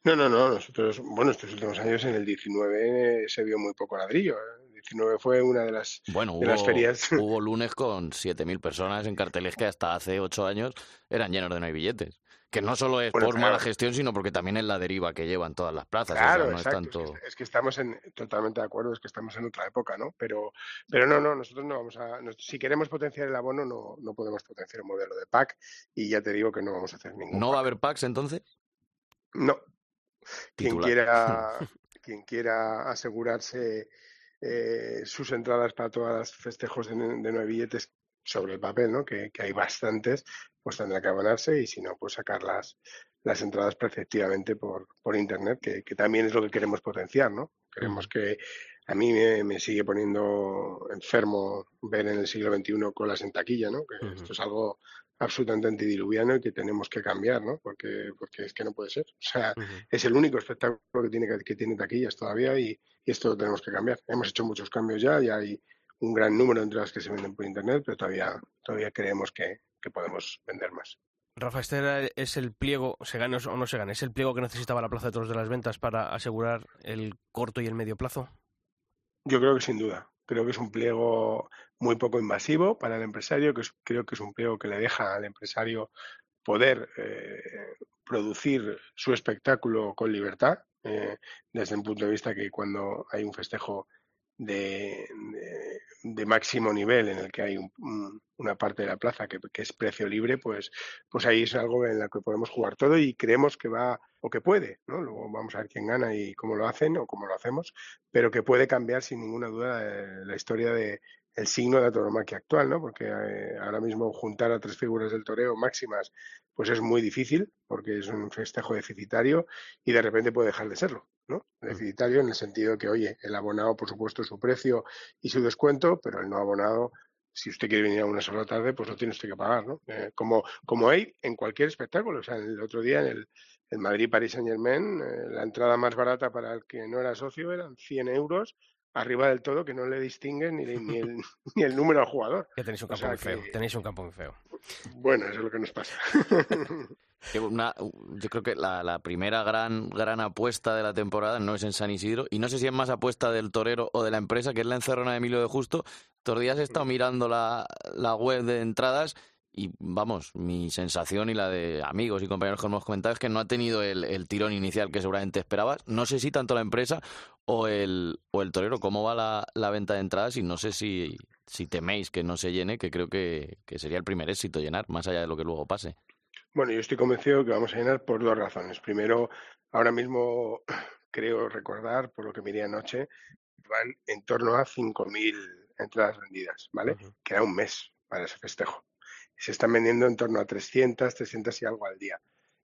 No, no, no. Nosotros, bueno, estos últimos años en el 19 se vio muy poco ladrillo. ¿eh? El 19 fue una de las, bueno, de las ferias. Hubo lunes con 7.000 personas en carteles que hasta hace 8 años eran llenos de no hay billetes. Que no solo es por mala gestión, sino porque también es la deriva que llevan todas las plazas. Claro, es, tanto... es, que, estamos en, totalmente de acuerdo, es que estamos en otra época, ¿no? Pero, pero no, no, nosotros no vamos a. si queremos potenciar el abono, no, no podemos potenciar un modelo de pack y ya te digo que no vamos a hacer ningún. ¿No va a haber packs entonces? No, quien quiera, quien quiera asegurarse eh, sus entradas para todos los festejos de, nueve billetes sobre el papel, ¿no? Que, hay bastantes, pues tendrá que abonarse y si no, pues sacar las, las entradas preceptivamente por, por internet, que, que, también es lo que queremos potenciar, ¿no? Queremos que a mí me, sigue poniendo enfermo ver en el siglo XXI colas en taquilla, ¿no? Que esto es algo absolutamente antidiluviano y que tenemos que cambiar, ¿no? Porque, porque es que no puede ser. O sea, es el único espectáculo que tiene, que tiene taquillas todavía y, esto lo tenemos que cambiar. Hemos hecho muchos cambios ya, y hay un gran número entre las que se venden por internet, pero todavía, todavía creemos que, podemos vender más. Rafa, este es el pliego, se gane o no se gane, es el pliego que necesitaba la Plaza de Toros de las Ventas para asegurar el corto y el medio plazo. Yo creo que sin duda. Creo que es un pliego muy poco invasivo para el empresario, que creo que es un pliego que le deja al empresario poder eh, producir su espectáculo con libertad, eh, desde un punto de vista que cuando hay un festejo de, de, máximo nivel en el que hay una parte de la plaza que, es precio libre, pues, pues ahí es algo en lo que podemos jugar todo y creemos que va o que puede, ¿no? Luego vamos a ver quién gana y cómo lo hacen o cómo lo hacemos, pero que puede cambiar sin ninguna duda eh, la historia de, el signo de la tauromaquia actual, ¿no? Porque eh, ahora mismo juntar a tres figuras del toreo máximas, pues es muy difícil, porque es un festejo deficitario y de repente puede dejar de serlo, ¿no? Mm. Deficitario en el sentido que, oye, el abonado, por supuesto, su precio y su descuento, pero el no abonado, si usted quiere venir a una sola tarde, pues lo tiene usted que pagar, ¿no? Eh, como, como hay en cualquier espectáculo. O sea, el otro día en el, el Madrid-Paris Saint-Germain, eh, la entrada más barata para el que no era socio eran 100 euros arriba del todo que no le distinguen ni, ni, el, ni el número al jugador. Que tenéis un campo muy feo. Tenéis un campo muy feo. Bueno, eso es lo que nos pasa. yo creo que la, primera gran, gran apuesta de la temporada no es en San Isidro, y no sé si es más apuesta del torero o de la empresa, que es la encerrona de Emilio de Justo. Estos días he estado mirando la, la web de entradas y vamos, mi sensación y la de amigos y compañeros que hemos comentado es que no ha tenido el, tirón inicial que seguramente esperabas. No sé si tanto la empresa o el, o el torero, cómo va la, la venta de entradas y no sé si, si teméis que no se llene, que creo que, que sería el primer éxito llenar, más allá de lo que luego pase. Bueno, yo estoy convencido que vamos a llenar por dos razones. Primero, ahora mismo creo recordar, por lo que miré anoche, van en torno a 5.000 entradas vendidas, ¿vale? Que era un mes para ese festejo se están vendiendo en torno a 300, 300 y algo al día.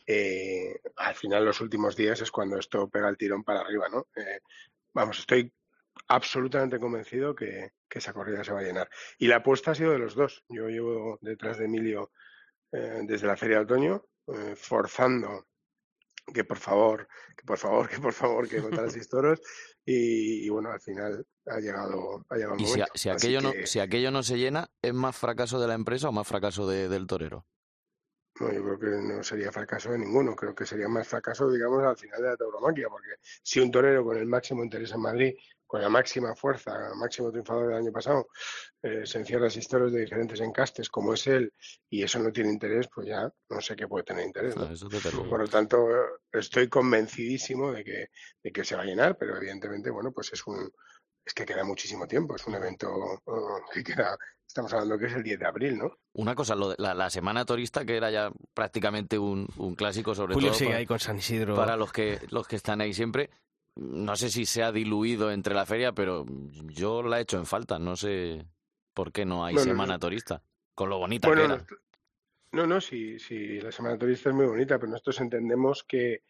Eh, al final, los últimos días es cuando esto pega el tirón para arriba, ¿no? Eh, vamos, estoy absolutamente convencido que, esa corrida se va a llenar. Y la apuesta ha sido de los dos. Yo llevo detrás de Emilio eh, desde la Feria de Otoño, forzando que por favor, que por favor, que por favor, que montara seis toros. Y, bueno, al final ha llegado, ha llegado el ¿Y Si, aquello no, si aquello no se llena, ¿es más fracaso de la empresa o más fracaso del torero? No, yo creo que no sería fracaso de ninguno. Creo que sería más fracaso, digamos, al final de la tauromaquia, porque si un torero con el máximo interés en Madrid con la máxima fuerza, máximo triunfador del año pasado, eh, se encierra historias de diferentes encastes como es él y eso no tiene interés, pues ya no sé qué puede tener interés. Por lo tanto, estoy convencidísimo de que, de que se va a llenar, pero evidentemente, bueno, pues es un es que queda muchísimo tiempo, es un evento uh, que queda, estamos hablando que es el 10 de abril, ¿no? Una cosa, lo de, la, semana turista que era ya prácticamente un, un clásico sobre todo sigue ahí con San Isidro. para los que los que están ahí siempre no sé si se ha diluido entre la feria, pero yo la he hecho en falta. No sé por qué no hay semana turista, con lo bonita que era. No, no, sí, sí, la semana turista es muy bonita, pero nosotros entendemos que,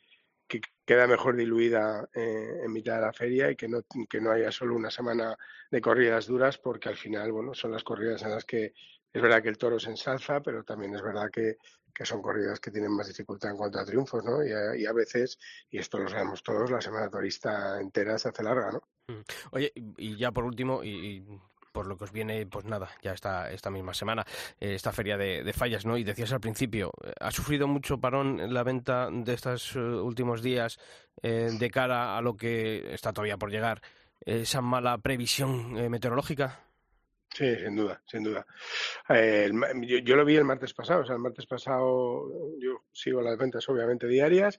que queda mejor diluida eh, en mitad de la feria y que no, que no haya solo una semana de corridas duras, porque al final, bueno, son las corridas en las que es verdad que el toro se ensalza, pero también es verdad que, que son corridas que tienen más dificultad en cuanto a triunfos, ¿no? Y a, veces, y esto lo sabemos todos, la semana turista entera se hace larga, ¿no? Mm. Oye, y ya por último, y, por lo que os viene, pues nada, ya está esta misma semana, eh, esta feria de, fallas, ¿no? Y decías al principio, eh, ¿ha sufrido mucho parón la venta de estos eh, últimos días de cara a lo que está todavía por llegar? ¿Esa mala previsión meteorológica? Sí, sin duda, sin duda. Yo, lo vi el martes pasado, o sea, el martes pasado yo sigo las ventas obviamente diarias,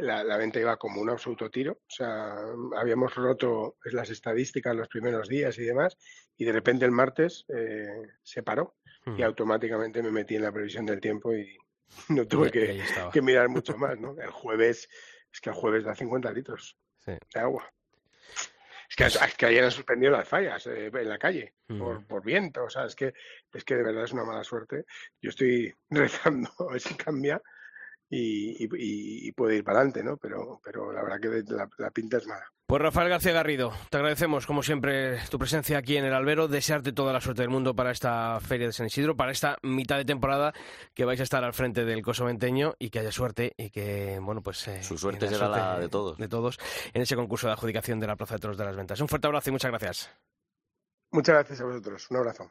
la, venta iba como un absoluto tiro, o sea, habíamos roto las estadísticas los primeros días y demás, y de repente el martes eh, se paró y automáticamente me metí en la previsión del tiempo y no tuve que, que mirar mucho más, ¿no? El jueves, es que el jueves da 50 litros de agua. Es que, es que ayer han suspendido las fallas eh, en la calle por, por, viento. O sea, es que, es que de verdad es una mala suerte. Yo estoy rezando a ver si cambia y, y, puede ir para adelante, ¿no? Pero, pero la verdad que la, pinta es mala. Pues Rafael García Garrido, te agradecemos como siempre tu presencia aquí en el Albero, desearte toda la suerte del mundo para esta Feria de San Isidro, para esta mitad de temporada que vais a estar al frente del Coso Venteño y que haya suerte y que, bueno, pues... Eh, Su suerte será la de todos. De todos en ese concurso de adjudicación de la Plaza de Toros de las Ventas. Un fuerte abrazo y muchas gracias. Muchas gracias a vosotros. Un abrazo.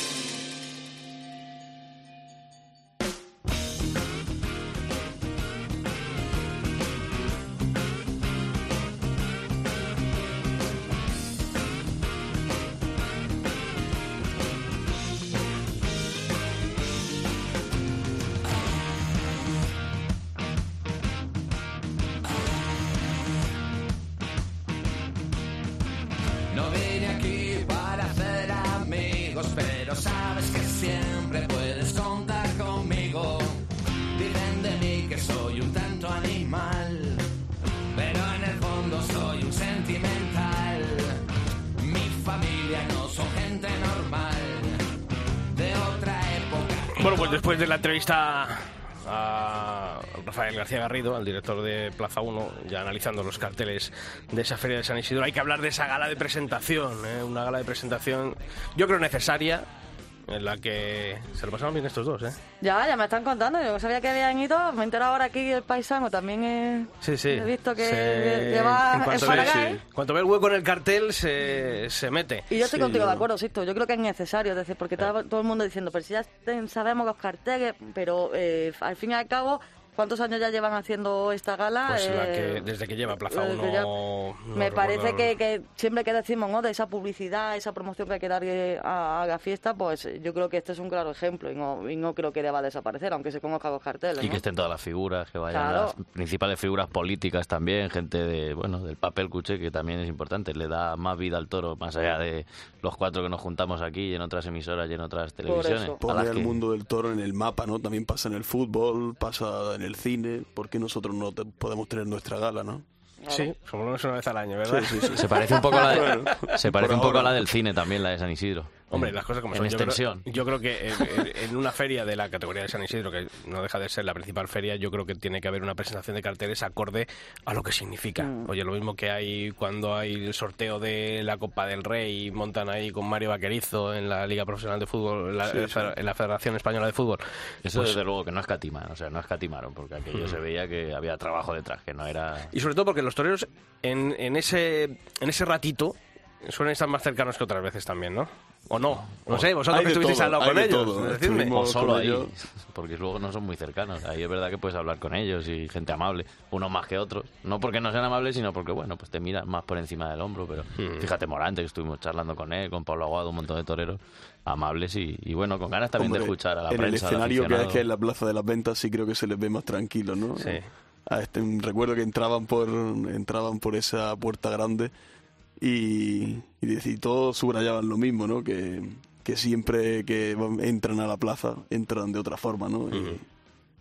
Plaza 1, ya analizando los carteles de esa feria de San Isidro, hay que hablar de esa gala de presentación, ¿eh? una gala de presentación yo creo necesaria, en la que se lo pasaron bien estos dos, ¿eh? Ya, ya me están contando, yo no sabía que habían ido, me he enterado ahora aquí el paisano también he, Sí, sí. he visto que Se- lleva en cuanto, ve, sí. cuanto ve el hueco en el cartel, se, se mete. Y yo estoy contigo de acuerdo, Sisto. Yo creo que es necesario, es decir, porque estaba todo el mundo diciendo, pero si ya sabemos los carteles, pero eh, al fin y al cabo, ¿cuántos años ya llevan haciendo esta gala? Pues la Eh, que, desde que lleva Plaza eh, 1... ya- no Me recuerdo- parece que, que siempre que decimos ¿no? de esa publicidad, esa promoción que hay que dar eh, a, a la fiesta, pues yo creo que este es un claro ejemplo y no, y no creo que deba desaparecer, aunque se conozcan los carteles. Y ¿no? que estén todas las figuras, que vayan Claro. las principales figuras políticas también, gente de bueno del papel cuché, que también es importante, le da más vida al toro, más allá de los cuatro que nos juntamos aquí y en otras emisoras y en otras televisiones. Pone el que- mundo del toro en el mapa, ¿no? También pasa en el fútbol, pasa en el cine. ¿Por qué nosotros no te- podemos tener nuestra gala, no? Sí, por lo menos una vez al año, ¿verdad? Sí, sí, sí. Se parece un poco a la, de- Bueno, se parece un poco a la del cine también, la de San Isidro. Hombre, las cosas como en son. Yo creo- extensión. Yo creo, que en, una feria de la categoría de San Isidro, que no deja de ser la principal feria, yo creo que tiene que haber una presentación de carteles acorde a lo que significa. Oye, lo mismo que hay cuando hay el sorteo de la Copa del Rey y montan ahí con Mario Vaquerizo en la Liga Profesional de Fútbol, en la, Sí, sí. en la Federación Española de Fútbol. Eso Pues- desde luego que no escatiman, o sea, no escatimaron, porque aquello Mm. se veía que había trabajo detrás, que no era... Y sobre todo porque los toreros en, en ese en ese ratito suelen estar más cercanos que otras veces también, ¿no? ¿O no? No sé, vosotros que estuvisteis al lado con de ellos. todo. decidme. O solo ahí, ellos. porque luego no son muy cercanos. Ahí es verdad que puedes hablar con ellos y gente amable, unos más que otros. No porque no sean amables, sino porque, bueno, pues te miran más por encima del hombro. Pero Hmm. fíjate, Morante, que estuvimos charlando con él, con Pablo Aguado, un montón de toreros amables y, y bueno, con ganas también de escuchar a la en prensa. el escenario que aficionado. que en la Plaza de las Ventas sí creo que se les ve más tranquilo, ¿no? Sí. A este, recuerdo que entraban por entraban por esa puerta grande y, y, todos subrayaban lo mismo, ¿no? Que, que siempre que entran a la plaza entran de otra forma, ¿no? Y,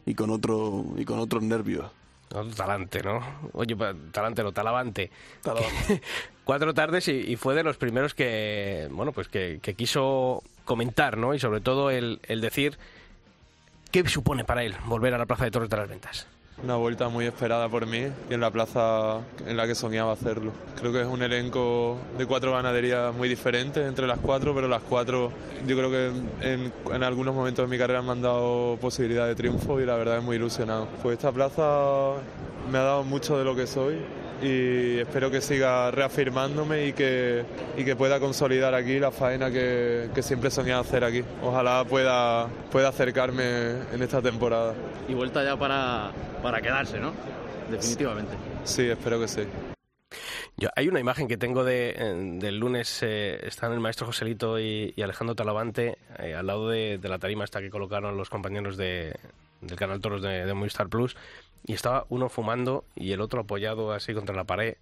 y con otro y con otros nervios. Otro talante, ¿no? Oye, talante, no, talavante. Cuatro tardes y, y fue de los primeros que, bueno, pues que, que quiso comentar, ¿no? Y sobre todo el, el decir qué supone para él volver a la Plaza de Torres de las Ventas. Una vuelta muy esperada por mí y en la plaza en la que soñaba hacerlo. Creo que es un elenco de cuatro ganaderías muy diferentes entre las cuatro, pero las cuatro yo creo que en, en algunos momentos de mi carrera me han dado posibilidad de triunfo y la verdad es muy ilusionado. Pues esta plaza me ha dado mucho de lo que soy y espero que siga reafirmándome y que, y que pueda consolidar aquí la faena que, que siempre he soñado hacer aquí. Ojalá pueda, pueda acercarme en esta temporada. Y vuelta ya para, para quedarse, ¿no? Definitivamente. Sí, espero que sí. Yo, hay una imagen que tengo de, eh, del lunes, eh, están el maestro Joselito y, y Alejandro Talavante eh, al lado de, de la tarima esta que colocaron los compañeros de, del canal Toros de, de Movistar Plus y estaba uno fumando y el otro apoyado así contra la pared.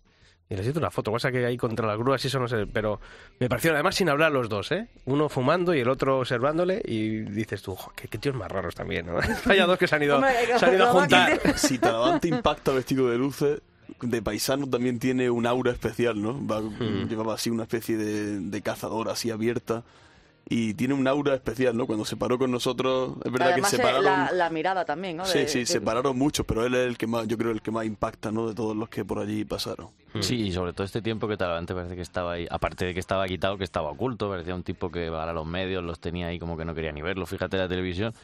Y les hice una foto, cosa que ahí contra las grúas, eso no sé, pero me parecieron además sin hablar los dos, ¿eh? Uno fumando y el otro observándole y dices tú, "Jo, qué, qué tíos más raros también, ¿no? Hay dos que se han ido, se han ido a juntar. Si Talavante impacta vestido de luces, de paisano también tiene un aura especial, ¿no? Va- Hmm. Llevaba así una especie de, de cazador así abierta y tiene un aura especial, ¿no? Cuando se paró con nosotros, es verdad Además, que eh, separaron... la, la mirada también, ¿no? Sí, De- sí, de- separaron muchos, pero él es el que más, yo creo, el que más impacta, ¿no? De todos los que por allí pasaron. Sí, y sobre todo este tiempo que Talavante parece que estaba ahí, aparte de que estaba quitado, que estaba oculto, parecía un tipo que para los medios los tenía ahí como que no quería ni verlo, fíjate la televisión.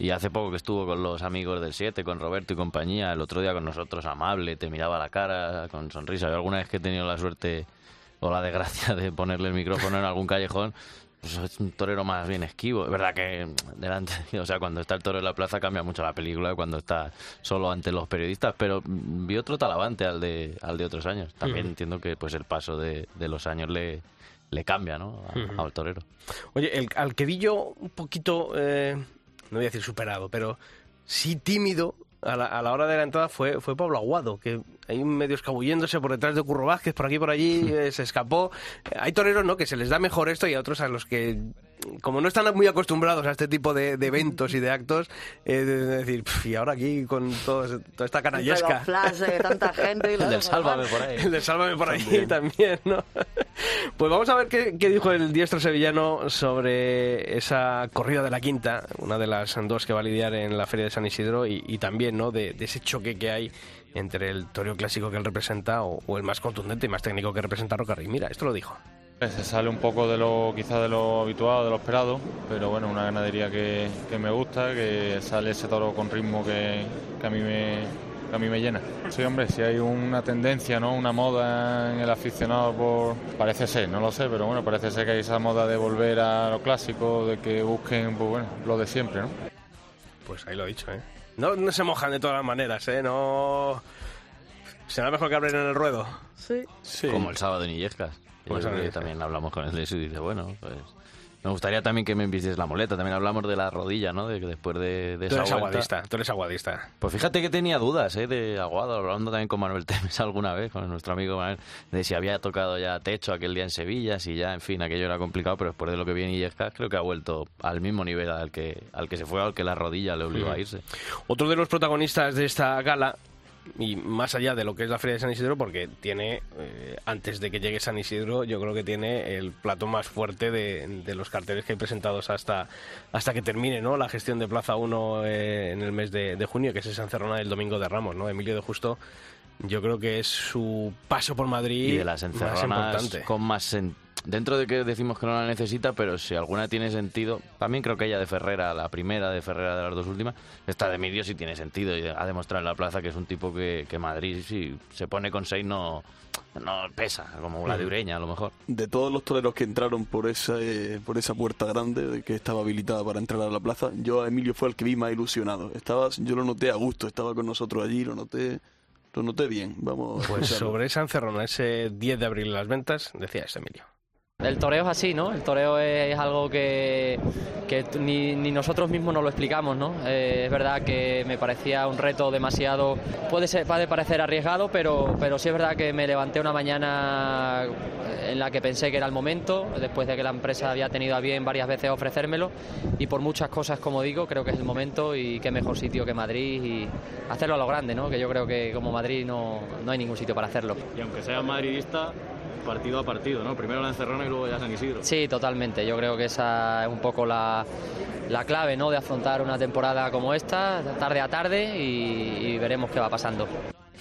Y hace poco que estuvo con los amigos del 7, con Roberto y compañía, el otro día con nosotros, amable, te miraba a la cara, con sonrisa. Yo alguna vez que he tenido la suerte o la desgracia de ponerle el micrófono en algún callejón, pues es un torero más bien esquivo. Es verdad que mm, delante, o sea, cuando está el toro en la plaza cambia mucho la película cuando está solo ante los periodistas, pero mm, vi otro talavante al de, al de otros años. También entiendo que pues el paso de, de los años le, le cambia, ¿no? A-. Al torero. Oye, el, al que vi yo un poquito, eh, no voy a decir superado, pero sí tímido a la, a la hora de la entrada fue, fue Pablo Aguado, que hay un medio escabulléndose por detrás de Curro Vázquez, por aquí por allí, eh, se escapó. Hay toreros, ¿no?, que se les da mejor esto y a otros a los que como no están muy acostumbrados a este tipo de, de eventos y de actos, eh, de, de decir, "Pf, y ahora aquí con todo- toda esta canallesca. Tanta gente. y El del Sálvame por ahí. El del Sálvame por ahí también, ¿no? Pues vamos a ver qué, qué dijo el diestro sevillano sobre esa corrida de la quinta, una de las dos que va a lidiar en la Feria de San Isidro, y, y también, ¿no?, de, de ese choque que hay entre el toreo clásico que él representa o, o el más contundente y más técnico que representa Rocarrey. Mira, esto lo dijo. Se sale un poco de lo quizá de lo habitual, de lo esperado, pero bueno, una ganadería que, que me gusta, que sale ese toro con ritmo que, que a mí me que a mí me llena. Sí, hombre, si hay una tendencia, ¿no? Una moda en el aficionado por parece ser, no lo sé, pero bueno, parece ser que hay esa moda de volver a lo clásico, de que busquen pues bueno, lo de siempre, ¿no? Pues ahí lo he dicho, ¿eh? No, no se mojan de todas las maneras, ¿eh? No... Será mejor que abren en el ruedo. Sí. Como el sábado en Illescas. Yo creo que también hablamos con él y dice, bueno, pues... Me gustaría también que me envicies la muleta. También hablamos de la rodilla, ¿no? De que después de, de Tú esa eres vuelta- aguadista, tú eres aguadista. Pues fíjate que tenía dudas, ¿eh? De Aguado, hablando también con Manuel Temes alguna vez, con nuestro amigo Manuel, de si había tocado ya techo aquel día en Sevilla, si ya, en fin, aquello era complicado, pero después de lo que viene Illescas, creo que ha vuelto al mismo nivel al que, al que se fue, al que la rodilla le obligó a irse. Otro de los protagonistas de esta gala, y más allá de lo que es la Feria de San Isidro, porque tiene, eh, antes de que llegue San Isidro, yo creo que tiene el plato más fuerte de, de los carteles que hay presentados hasta, hasta que termine ¿no? la gestión de Plaza 1 eh, en el mes de, de junio, que es esa encerrona del Domingo de Ramos. ¿no? Emilio de Justo, yo creo que es su paso por Madrid Y de las más encerronas importante. con más sen- Dentro de que decimos que no la necesita, pero si alguna tiene sentido, también creo que ella de Ferrera, la primera de Ferrera de las dos últimas, esta de Emilio sí tiene sentido y ha demostrado en la plaza que es un tipo que, que Madrid, si se pone con seis, no, no pesa, como la de Ureña a lo mejor. De todos los toreros que entraron por esa, eh, por esa puerta grande de que estaba habilitada para entrar a la plaza, yo a Emilio fue el que vi más ilusionado. Estaba, yo lo noté a gusto, estaba con nosotros allí, lo noté, lo noté bien. Vamos. a Pues sobre esa encerrona, ese 10 de abril en las ventas, decía este Emilio. El toreo es así, ¿no? El toreo es algo que, ni, nosotros mismos nos lo explicamos, ¿no? Eh, es verdad que me parecía un reto demasiado, puede, ser, puede parecer arriesgado, pero, pero sí es verdad que me levanté una mañana en la que pensé que era el momento, después de que la empresa había tenido a bien varias veces ofrecérmelo, y por muchas cosas, como digo, creo que es el momento y qué mejor sitio que Madrid y hacerlo a lo grande, ¿no? Que yo creo que como Madrid no, no hay ningún sitio para hacerlo. Y aunque seas madridista, partido a partido, ¿no? Primero la Encerrona y luego ya San Isidro. Sí, totalmente. Yo creo que esa es un poco la, la clave ¿no? de afrontar una temporada como esta, tarde a tarde, y, y veremos qué va pasando.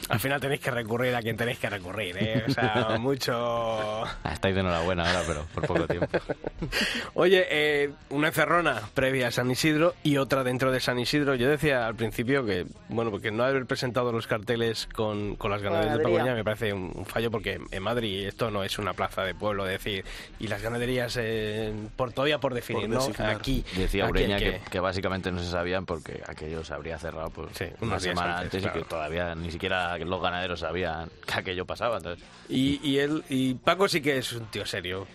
Al final tenéis que recurrir a quien tenéis que recurrir, ¿eh? O sea, mucho... Ah, Estáis de enhorabuena ahora, pero por poco tiempo. Oye, eh, una encerrona previa a San Isidro y otra dentro de San Isidro. Yo decía al principio que, bueno, porque no haber presentado los carteles con, con las ganaderías de. Pagoña me parece un, un fallo porque en Madrid esto no es una plaza de pueblo, decir, y las ganaderías eh, por todavía por definir, Por ¿no? Aquí, Decía aquí Ureña que, que básicamente no se sabían porque aquello se habría cerrado pues, una unos días semana antes, antes, y claro. que todavía ni siquiera los ganaderos sabían que aquello pasaba. Entonces, Y, y él y Paco sí que es un tío serio.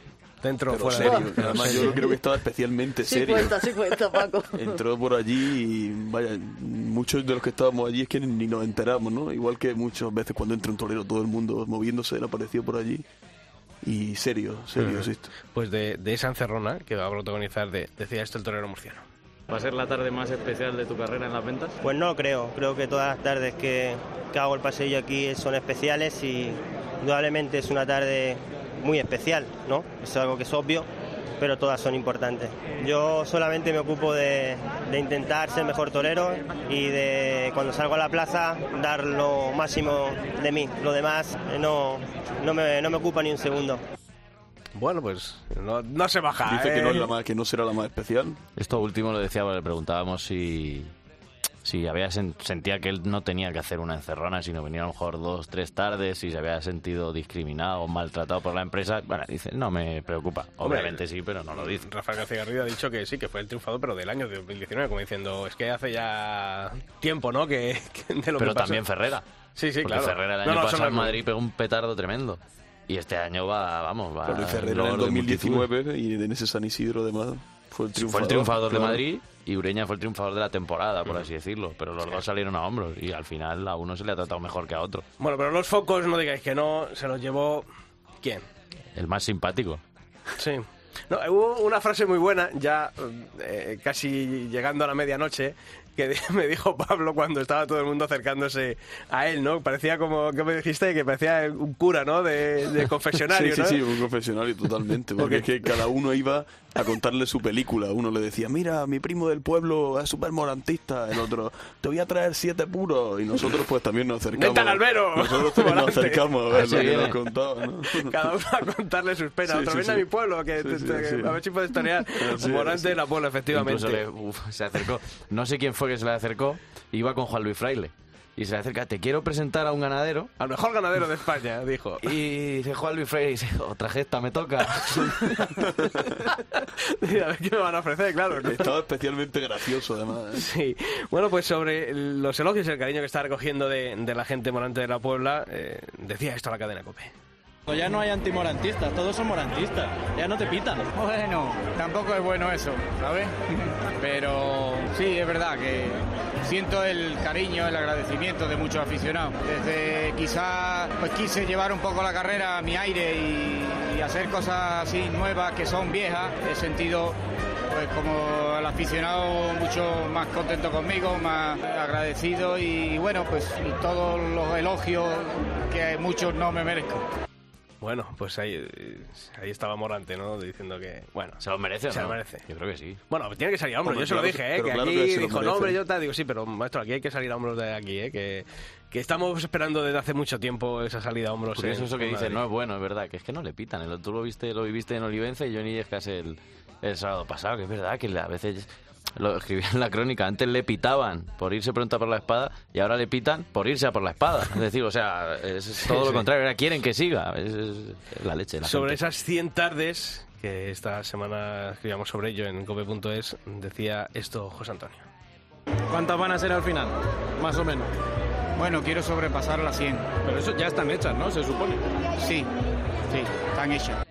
Dentro o Pero fuera serio, de- además yo creo que estaba especialmente Sí serio. cuenta, sí cuenta, Paco. Entró por allí y vaya, muchos de los que estábamos allí es que ni nos enteramos, ¿no? Igual que muchas veces cuando entra un torero todo el mundo moviéndose, él apareció por allí. Y serio, serio, Ujú. sí. Pues de, de esa encerrona que va a protagonizar, de, decía esto el torero murciano. ¿Va a ser la tarde más especial de tu carrera en las ventas? Pues no creo, creo que todas las tardes que, hago el paseillo aquí son especiales y indudablemente es una tarde muy especial, ¿no? Es algo que es obvio, pero todas son importantes. Yo solamente me ocupo de, de intentar ser mejor torero y de cuando salgo a la plaza dar lo máximo de mí. Lo demás no, no, me, no me ocupa ni un segundo. Bueno, pues no, no se baja. Dice que ¿eh? no, es la más, que no será la más especial. Esto último lo decía, le preguntábamos si, si había sen- sentía que él no tenía que hacer una encerrona, sino venía a lo mejor dos, tres tardes, si se había sentido discriminado o maltratado por la empresa. Bueno, dice, no me preocupa. Hombre, Obviamente sí, pero no lo dice. Rafael García Garrido ha dicho que sí, que fue el triunfador, pero del año de 2019, como diciendo, es que hace ya tiempo, ¿no? Que, que de lo Pero que pasó. también Ferrera. Sí, sí, Porque claro. Ferrera el No, año no, pasado en Madrid pegó un petardo tremendo. Y este año va, vamos, va. Claro, y Ferrera en el de 2019 y en ese San Isidro además fue el triunfador. fue el triunfador de. Madrid y Ureña fue el triunfador de la temporada, por así decirlo. Pero los dos salieron a hombros y al final a uno se le ha tratado mejor que a otro. Bueno, pero los focos, no digáis que no, se los llevó... ¿Quién? El más simpático. Sí. No, hubo una frase muy buena, ya eh, casi llegando a la medianoche, que me dijo Pablo cuando estaba todo el mundo acercándose a él, ¿no? Parecía como, ¿qué me dijiste? Que parecía un cura, ¿no? De, de confesionario, sí, ¿no? Sí, sí, un confesionario totalmente. Porque es que cada uno iba a contarle su película. Uno le decía, mira, mi primo del pueblo es súper morantista. El otro, te voy a traer siete puros. Y nosotros pues también nos acercamos. ¡Vente al albero! Nosotros también nos acercamos a ver lo que nos contaba, ¿no? Cada uno a contarle sus penas. Sí, Otro, sí, ven a sí. mi pueblo, que Sí, te- sí, te- sí. a ver si puedes es, Morante de la Puebla, efectivamente. Le- uf, se acercó. No sé quién fue que se le acercó. Iba con Juan Luis Fraile. Y se le acerca, te quiero presentar a un ganadero. Al mejor ganadero de España, dijo. Y dice Juan Luis Fraile, dice, otra gesta me toca. Y a ver qué me van a ofrecer, claro. Estaba especialmente gracioso, además. ¿eh? Sí. Bueno, pues sobre los elogios y el cariño que está recogiendo de, de la gente morante de la Puebla, eh, decía esto a la cadena COPE. Ya no hay antimorantistas, todos son morantistas. Ya no te pitan. Bueno, tampoco es bueno eso, ¿sabes? Pero sí, es verdad que siento el cariño, el agradecimiento de muchos aficionados. Desde quizá pues quise llevar un poco la carrera a mi aire y, y hacer cosas así nuevas que son viejas. He sentido pues como el aficionado mucho más contento conmigo, más agradecido y bueno, pues y todos los elogios que muchos no me merezco. Bueno, pues ahí, eh, ahí estaba Morante, ¿no? Diciendo que, bueno, ¿Se lo merece o se no? lo merece. Yo creo que sí. Bueno, tiene que salir a hombros, Hombre, yo se lo dije, ¿eh? Que claro aquí que dijo, no, hombre, yo te digo, sí, pero maestro, aquí hay que salir a hombros de aquí, ¿eh? Que, que estamos esperando desde hace mucho tiempo esa salida a hombros. Porque en- eso, eso que en dice, Madrid. no es bueno, es verdad, que es que no le pitan. El- Tú lo viste, lo viviste en Olivenza y Johnny Yescas el, el sábado pasado, que es verdad que a veces lo escribí en la crónica, antes le pitaban por irse pronto a por la espada y ahora le pitan por irse a por la espada. Es decir, o sea, es todo lo contrario, ahora quieren que siga. Es, es la leche. La Sobre gente. esas 100 tardes, que esta semana escribíamos sobre ello en cope.es, decía esto José Antonio. ¿Cuántas van a ser al final? Más o menos. Bueno, quiero sobrepasar las 100. Pero eso ya están hechas, ¿no? Se supone. Sí, sí, están hechas.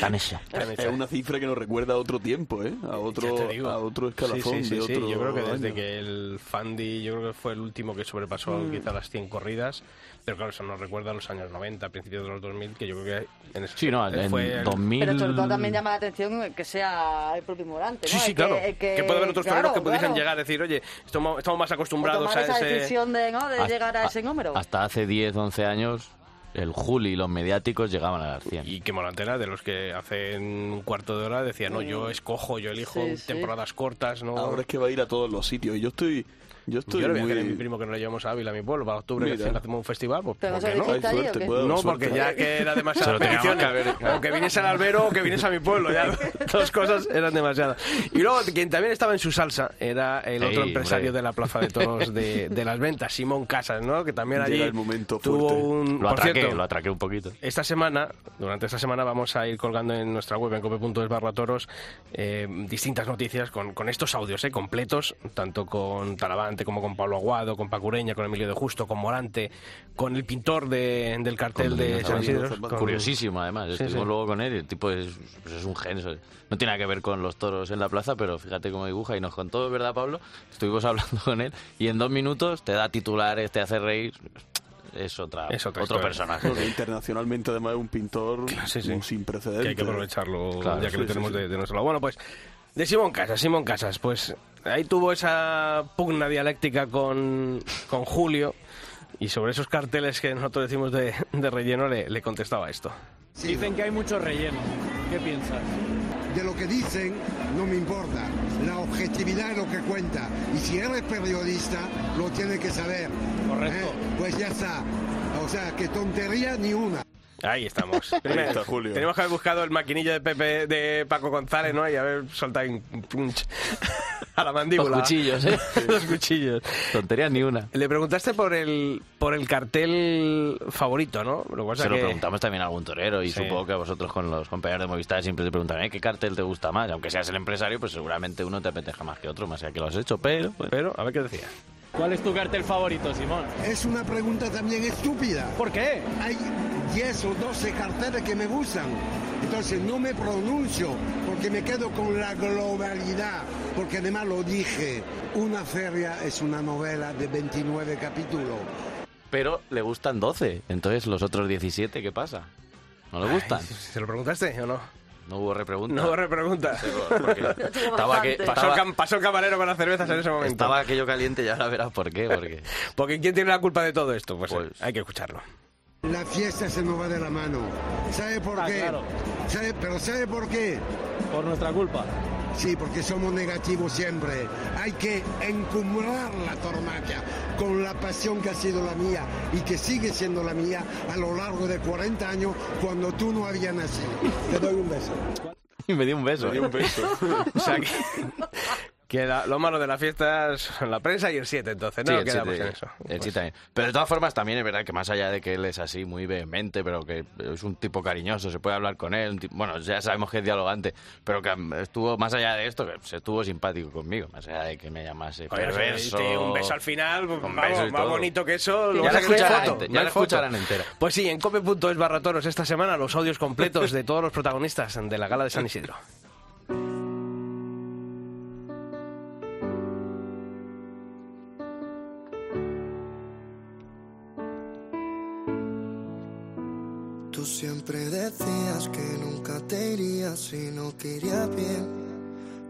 Tan hecha. Es una cifra que nos recuerda a otro tiempo, ¿eh? A otro, a otro escalafón Sí, sí, sí, de sí. otro Yo creo que desde año. que el Fandi, yo creo que fue el último que sobrepasó Mm. quizá las 100 corridas, pero claro, eso nos recuerda a los años 90, principios de los 2000, que yo creo que en ese Sí, no, en fue el- 2000... Pero sobre todo también llama la atención que sea el propio Morante, ¿no? Sí, sí, El que- claro. el Que, puede haber otros claro, toreros que pudiesen claro. llegar a decir, oye, estamos, estamos más acostumbrados a esa ese... decisión de, ¿no? de Hasta- llegar a ese número. Hasta hace 10, 11 años, el Juli y los mediáticos llegaban a las 100. Y que Morantera, de los que hace un cuarto de hora decía, no, yo escojo, yo elijo Sí, sí. temporadas cortas, ¿no? Ahora es que va a ir a todos los sitios. Y yo estoy, yo estoy yo le voy a muy... querer a mi primo que nos lo llevamos a Ávila, a mi pueblo, para octubre que Mira. hacemos un festival, pues Pero no ¿por qué no? Hay allí, ¿o suerte, No, suerte. porque ya que era demasiada petición. que O que viniese al albero o que viniese a mi pueblo. Ya dos cosas eran demasiadas. Y luego, quien también estaba en su salsa era el otro Ey, empresario hombre. de la Plaza de Toros de, de las Ventas, Simón Casas, ¿no? Que también allí Llega el momento tuvo fuerte. un... Lo por atraqué, cierto, lo atraqué un poquito. esta semana, durante esta semana, vamos a ir colgando en nuestra web, en cope.es barra toros, eh, distintas noticias con, con estos audios eh, completos, tanto con Como con Pablo Aguado, con Pacureña, con Emilio de Justo, con Morante, con el pintor de- del cartel Con de San. Isidro. con- Curiosísimo, además. Sí, Estuvimos sí. luego con él y el tipo es, pues es un genio. No tiene nada que ver con los toros en la plaza, pero fíjate cómo dibuja y nos contó, ¿verdad, Pablo? Estuvimos hablando con él y en dos minutos te da titulares, te hace reír. Es, otra, Es otra otro personaje. Porque internacionalmente además es un pintor Sí, sí. como sin precedentes. que hay que aprovecharlo Claro, ya que sí, lo sí, tenemos sí. De, de nuestro lado. Bueno, pues de Simón Casas, Simón Casas, pues ahí tuvo esa pugna dialéctica con, con Julio y sobre esos carteles que nosotros decimos de, de relleno le, le contestaba esto. Dicen que hay mucho relleno. ¿Qué piensas? De lo que dicen no me importa. La objetividad es lo que cuenta. Y si eres periodista, lo tienes que saber. Correcto. ¿eh? Pues ya está. O sea, que tontería ni una. Ahí estamos. Primero, está, Julio. Tenemos que haber buscado el maquinillo de Pepe de Paco González, ¿no? Y haber soltado un punch a la mandíbula. Los cuchillos, ¿eh? Los cuchillos. Tonterías ni una. Le preguntaste por el por el cartel favorito, ¿no? Lo que pasa Se lo que- preguntamos también a algún torero y Sí. supongo que a vosotros con los compañeros de Movistar siempre te preguntan ¿eh? qué cartel te gusta más. Aunque seas el empresario, pues seguramente uno te apetece más que otro, más allá que lo has hecho, pero... pues, Pero, a ver qué decía. ¿Cuál es tu cartel favorito, Simón? Es una pregunta también estúpida. ¿Por qué? Hay 10 o 12 carteles que me gustan. Entonces no me pronuncio porque me quedo con la globalidad. Porque además lo dije, una feria es una novela de 29 capítulos. pero le gustan 12. Entonces, los otros 17, ¿qué pasa? ¿No le gustan? ¿Se lo preguntaste o no? No hubo repregunta. No hubo repregunta. Estaba que- pasó, estaba- el cam- pasó el camarero con las cervezas en ese momento. Estaba aquello caliente y ahora verás por qué. Porque... Porque ¿quién tiene la culpa de todo esto? Pues, hay que escucharlo. La fiesta se nos va de la mano. ¿Sabe por Ah, qué? claro. ¿Sabe- pero ¿sabe por qué? Por nuestra culpa. Sí, porque somos negativos siempre. Hay que encumbrar la tormenta con la pasión que ha sido la mía y que sigue siendo la mía a lo largo de 40 años cuando tú no habías nacido. Te doy un beso. Y me dio un beso. Me dio un beso. o sea que, que la- lo malo de la fiesta es la prensa y el 7, entonces, ¿no? Sí, el Quedamos siete- en eso. el también. Pero de todas formas también es verdad que más allá de que él es así muy vehemente, pero que es un tipo cariñoso, se puede hablar con él, tipo- bueno, ya sabemos que es dialogante, pero que mm, estuvo más allá de esto, que se estuvo simpático conmigo, más allá de que me llamase Oye, perverso. un beso al final, pues, vamos, más todo. bonito que eso, lo Ya vas la a foto, ya escucharán entera. Pues sí, en cope.es barra toros esta semana los audios completos de todos los protagonistas de la gala de San Isidro. Te irías si no te bien.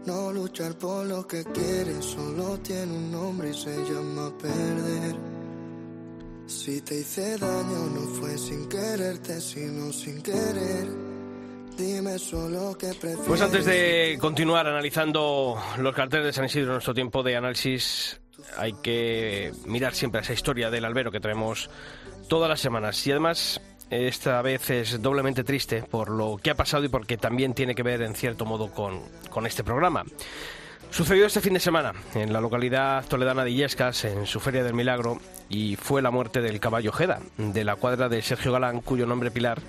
No luchar por lo que quieres solo tiene un nombre y se llama perder. Si te hice daño no fue sin quererte, sino sin querer. Dime solo que. Pues antes de continuar analizando los carteles de San Isidro en nuestro tiempo de análisis, hay que mirar siempre esa historia del albero que traemos todas las semanas. Y además, esta vez es doblemente triste por lo que ha pasado y porque también tiene que ver, en cierto modo, con, con este programa. Sucedió este fin de semana en la localidad toledana de Illescas, en su Feria del Milagro, y fue la muerte del caballo Jeda, de la cuadra de Sergio Galán, cuyo nombre Pilar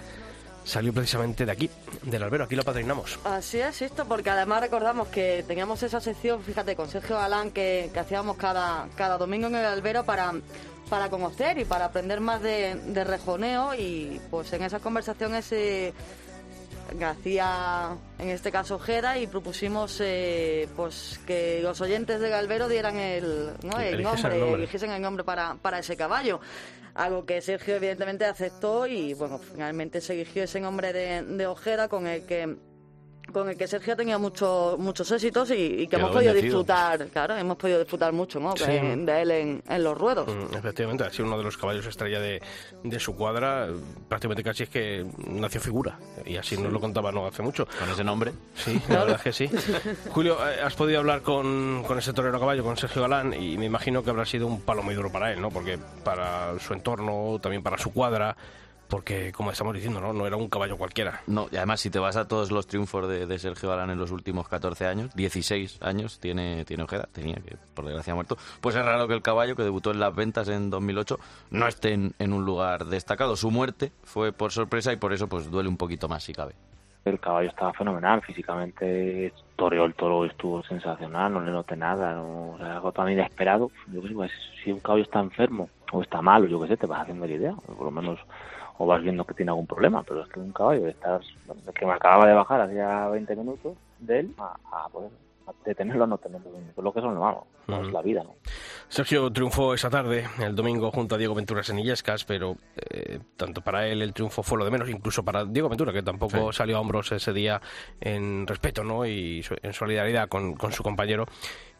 salió precisamente de aquí, del albero. Aquí lo padrinamos. Así es, esto, porque además recordamos que teníamos esa sección, fíjate, con Sergio Galán, que, que hacíamos cada, cada domingo en el albero para, para conocer y para aprender más de, de rejoneo y pues en esas conversaciones eh, hacía en este caso Jeda y propusimos eh, pues que los oyentes de Galvero dieran el, ¿no? el, Eligiesen nombre, el nombre. eligiesen el nombre para, para ese caballo. Algo que Sergio evidentemente aceptó y bueno, finalmente se eligió ese nombre de, de Ojeda con el que con el que Sergio tenía muchos muchos éxitos y, y que Quedó hemos podido bendecido. disfrutar, claro, hemos podido disfrutar mucho ¿no? Sí. de, de él en, en los ruedos. Mm, Efectivamente, ha sido uno de los caballos estrella de, de su cuadra. Prácticamente casi es que nació figura. Y así nos lo contaba no hace mucho. ¿Con ese nombre? Sí, la verdad es que sí. Julio, eh, has podido hablar con, con ese torero a caballo, con Sergio Galán, y me imagino que habrá sido un palo muy duro para él, ¿no? Porque para su entorno, también para su cuadra, porque, como estamos diciendo, ¿no? No era un caballo cualquiera. No, y además si te vas a todos los triunfos de, de Sergio Galán en los últimos 14 años, 16 años tiene, tiene Ojeda, tenía que por desgracia muerto, pues es raro que el caballo que debutó en las ventas en 2008 no esté en, en un lugar destacado. Su muerte fue por sorpresa y por eso pues duele un poquito más si cabe. El caballo estaba fenomenal, físicamente toreó el toro, estuvo sensacional, no le noté nada, no, o sea, algo tan inesperado. Yo sé, pues, si un caballo está enfermo o está malo, yo qué sé, te vas haciendo la idea, o por lo menos o vas viendo que tiene algún problema, pero es que un caballo estar, que me acababa de bajar hacía 20 minutos de él, a, a poder a detenerlo, a no tenerlo, lo que son, vamos, no es la vida, ¿no? Sergio triunfó esa tarde, el domingo, junto a Diego Venturas en Illescas, pero eh, tanto para él el triunfo fue lo de menos, incluso para Diego Ventura, que tampoco salió a hombros ese día en respeto ¿no? y su- en solidaridad con, con su compañero.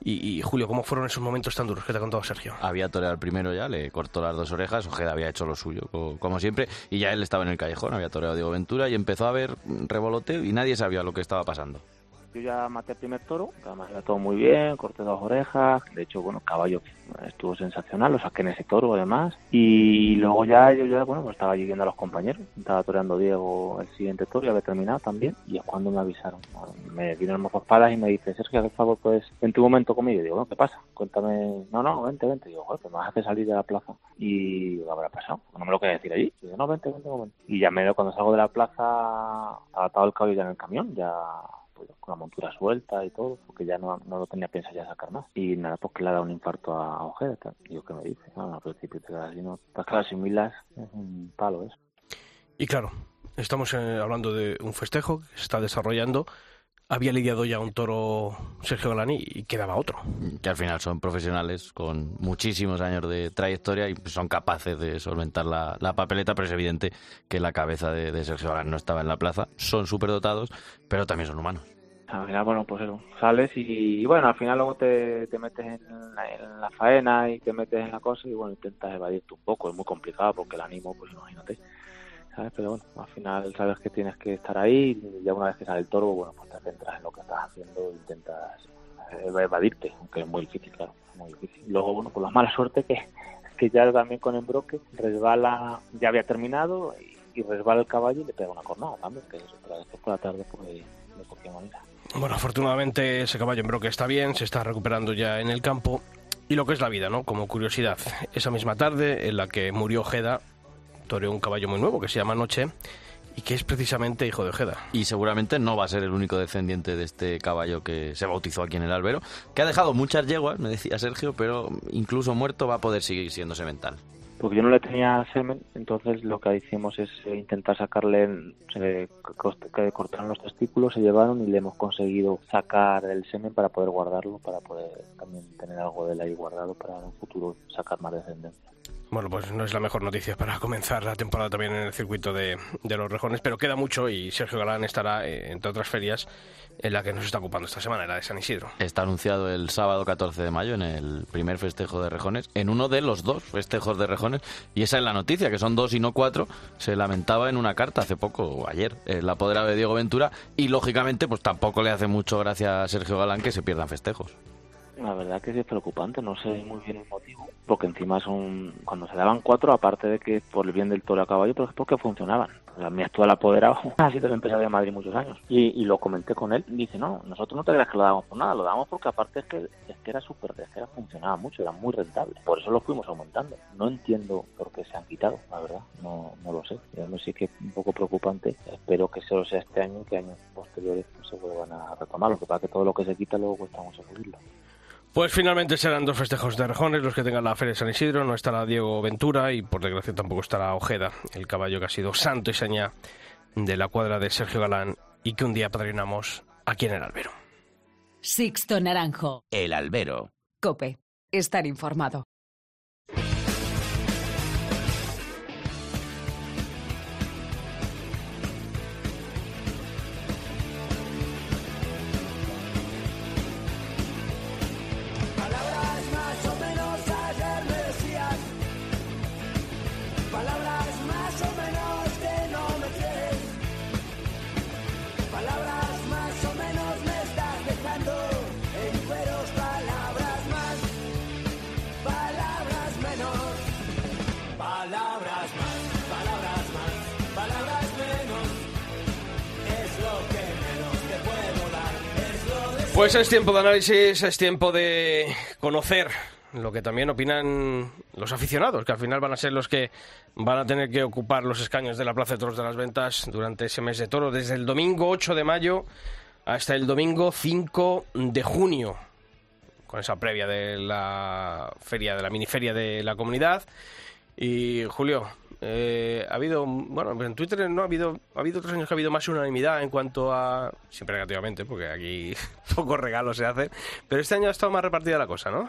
Y, y, Julio, ¿cómo fueron esos momentos tan duros que te ha contado Sergio? Había toreado el primero ya, le cortó las dos orejas, Ojeda había hecho lo suyo, co- como siempre, y ya él estaba en el callejón, había toreado a Diego Ventura y empezó a ver revoloteo y nadie sabía lo que estaba pasando. Yo ya maté el primer toro, que además iba todo muy bien, corté dos orejas, de hecho, bueno, el caballo estuvo sensacional, lo saqué en ese toro además, y luego ya yo ya, bueno, pues estaba viendo a los compañeros, estaba toreando Diego el siguiente toro, ya había terminado también, y es cuando me avisaron, me vino el mozo espadas y me dice, Sergio, por favor, pues, vente un momento conmigo, y digo, bueno, ¿qué pasa? Cuéntame, no, no, vente, vente, y digo, joder, pues me vas a hacer salir de la plaza, y ¿qué habrá pasado? No me lo quería decir allí, y digo, no, vente, vente momento, y ya me cuando salgo de la plaza, atado el caballo ya en el camión, ya pues, con la montura suelta y todo, porque ya no, no lo tenía pensado ya sacar más. Y nada, pues que le ha dado un infarto a Ojeda. tal. Yo, ¿qué me dice? No, al principio te quedas así, ¿no? Pues claro, sin milas es un palo eso. Y claro, estamos eh, hablando de un festejo que se está desarrollando había lidiado ya un toro Sergio Galán y, quedaba otro. Que al final son profesionales con muchísimos años de trayectoria y son capaces de solventar la, la papeleta, pero es evidente que la cabeza de, de Sergio Galán no estaba en la plaza. Son superdotados, pero también son humanos. Al final, bueno, pues eso, sales y, y bueno, al final luego te, te metes en la, en la faena y te metes en la cosa y bueno, intentas evadirte un poco. Es muy complicado porque el ánimo, pues imagínate, Pero bueno, al final sabes que tienes que estar ahí y ya una vez que el toro, bueno, pues te centras en lo que estás haciendo e intentas eh, evadirte, aunque es muy difícil, claro, muy difícil. Luego, bueno, pues la mala suerte que, que ya también con Embroque resbala, ya había terminado y, resbala el caballo y le pega una cornada también, después por la tarde pues. Bueno, afortunadamente ese caballo en broque está bien, se está recuperando ya en el campo. Y lo que es la vida, ¿no? Como curiosidad, esa misma tarde en la que murió Ojeda, toreó un caballo muy nuevo que se llama Noche y que es precisamente hijo de Ojeda. Y seguramente no va a ser el único descendiente de este caballo que se bautizó aquí en el albero, que ha dejado muchas yeguas, me decía Sergio, pero incluso muerto va a poder seguir siendo semental. porque yo no le tenía semen, entonces lo que hicimos es eh, intentar sacarle, se cost- que cortaron los testículos, se llevaron y le hemos conseguido sacar el semen para poder guardarlo, para poder también tener algo de él ahí guardado para en un futuro sacar más descendencia. Bueno, pues no es la mejor noticia para comenzar la temporada también en el circuito de, de los rejones, pero queda mucho y Sergio Galán estará, eh, entre otras ferias, en la que nos está ocupando esta semana, la de San Isidro. Está anunciado el sábado 14 de mayo en el primer festejo de rejones, en uno de los dos festejos de rejones, y esa es la noticia, que son dos y no cuatro, se lamentaba en una carta hace poco, o ayer, el apoderado de Diego Ventura, y lógicamente pues tampoco le hace mucho gracia a Sergio Galán que se pierdan festejos. La verdad que sí es preocupante, no sé muy bien el motivo, porque encima son, cuando se daban cuatro, aparte de que por el bien del toro a caballo, pero es porque funcionaban. Sea, mi actual apoderado ha sido el empresario de Madrid muchos años. Y, y lo comenté con él, dice, no, nosotros no te creas que lo damos por nada, lo damos porque aparte es que, es que era súper, es que era, funcionaba mucho, era muy rentable. Por eso lo fuimos aumentando. No entiendo por qué se han quitado, la verdad, no, no lo sé. Yo me sí que es un poco preocupante, espero que solo sea este año y que años posteriores pues, se vuelvan a retomar. Lo que pasa es que todo lo que se quita luego cuesta mucho subirlo. Pues finalmente serán dos festejos de rejones los que tengan la Feria de San Isidro. No estará Diego Ventura y por desgracia tampoco estará Ojeda, el caballo que ha sido santo y seña de la cuadra de Sergio Galán y que un día padrinamos aquí en el albero. Sixto Naranjo. El albero. Cope. Estar informado. Pues es tiempo de análisis, es tiempo de conocer lo que también opinan los aficionados, que al final van a ser los que van a tener que ocupar los escaños de la Plaza de Toros de las Ventas durante ese mes de toro, desde el domingo 8 de mayo hasta el domingo 5 de junio, con esa previa de la feria, de la miniferia de la comunidad. Y Julio, eh, ha habido, bueno, en Twitter no ha habido, ha habido otros años que ha habido más unanimidad en cuanto a, siempre negativamente, porque aquí pocos regalos se hacen, pero este año ha estado más repartida la cosa, ¿no?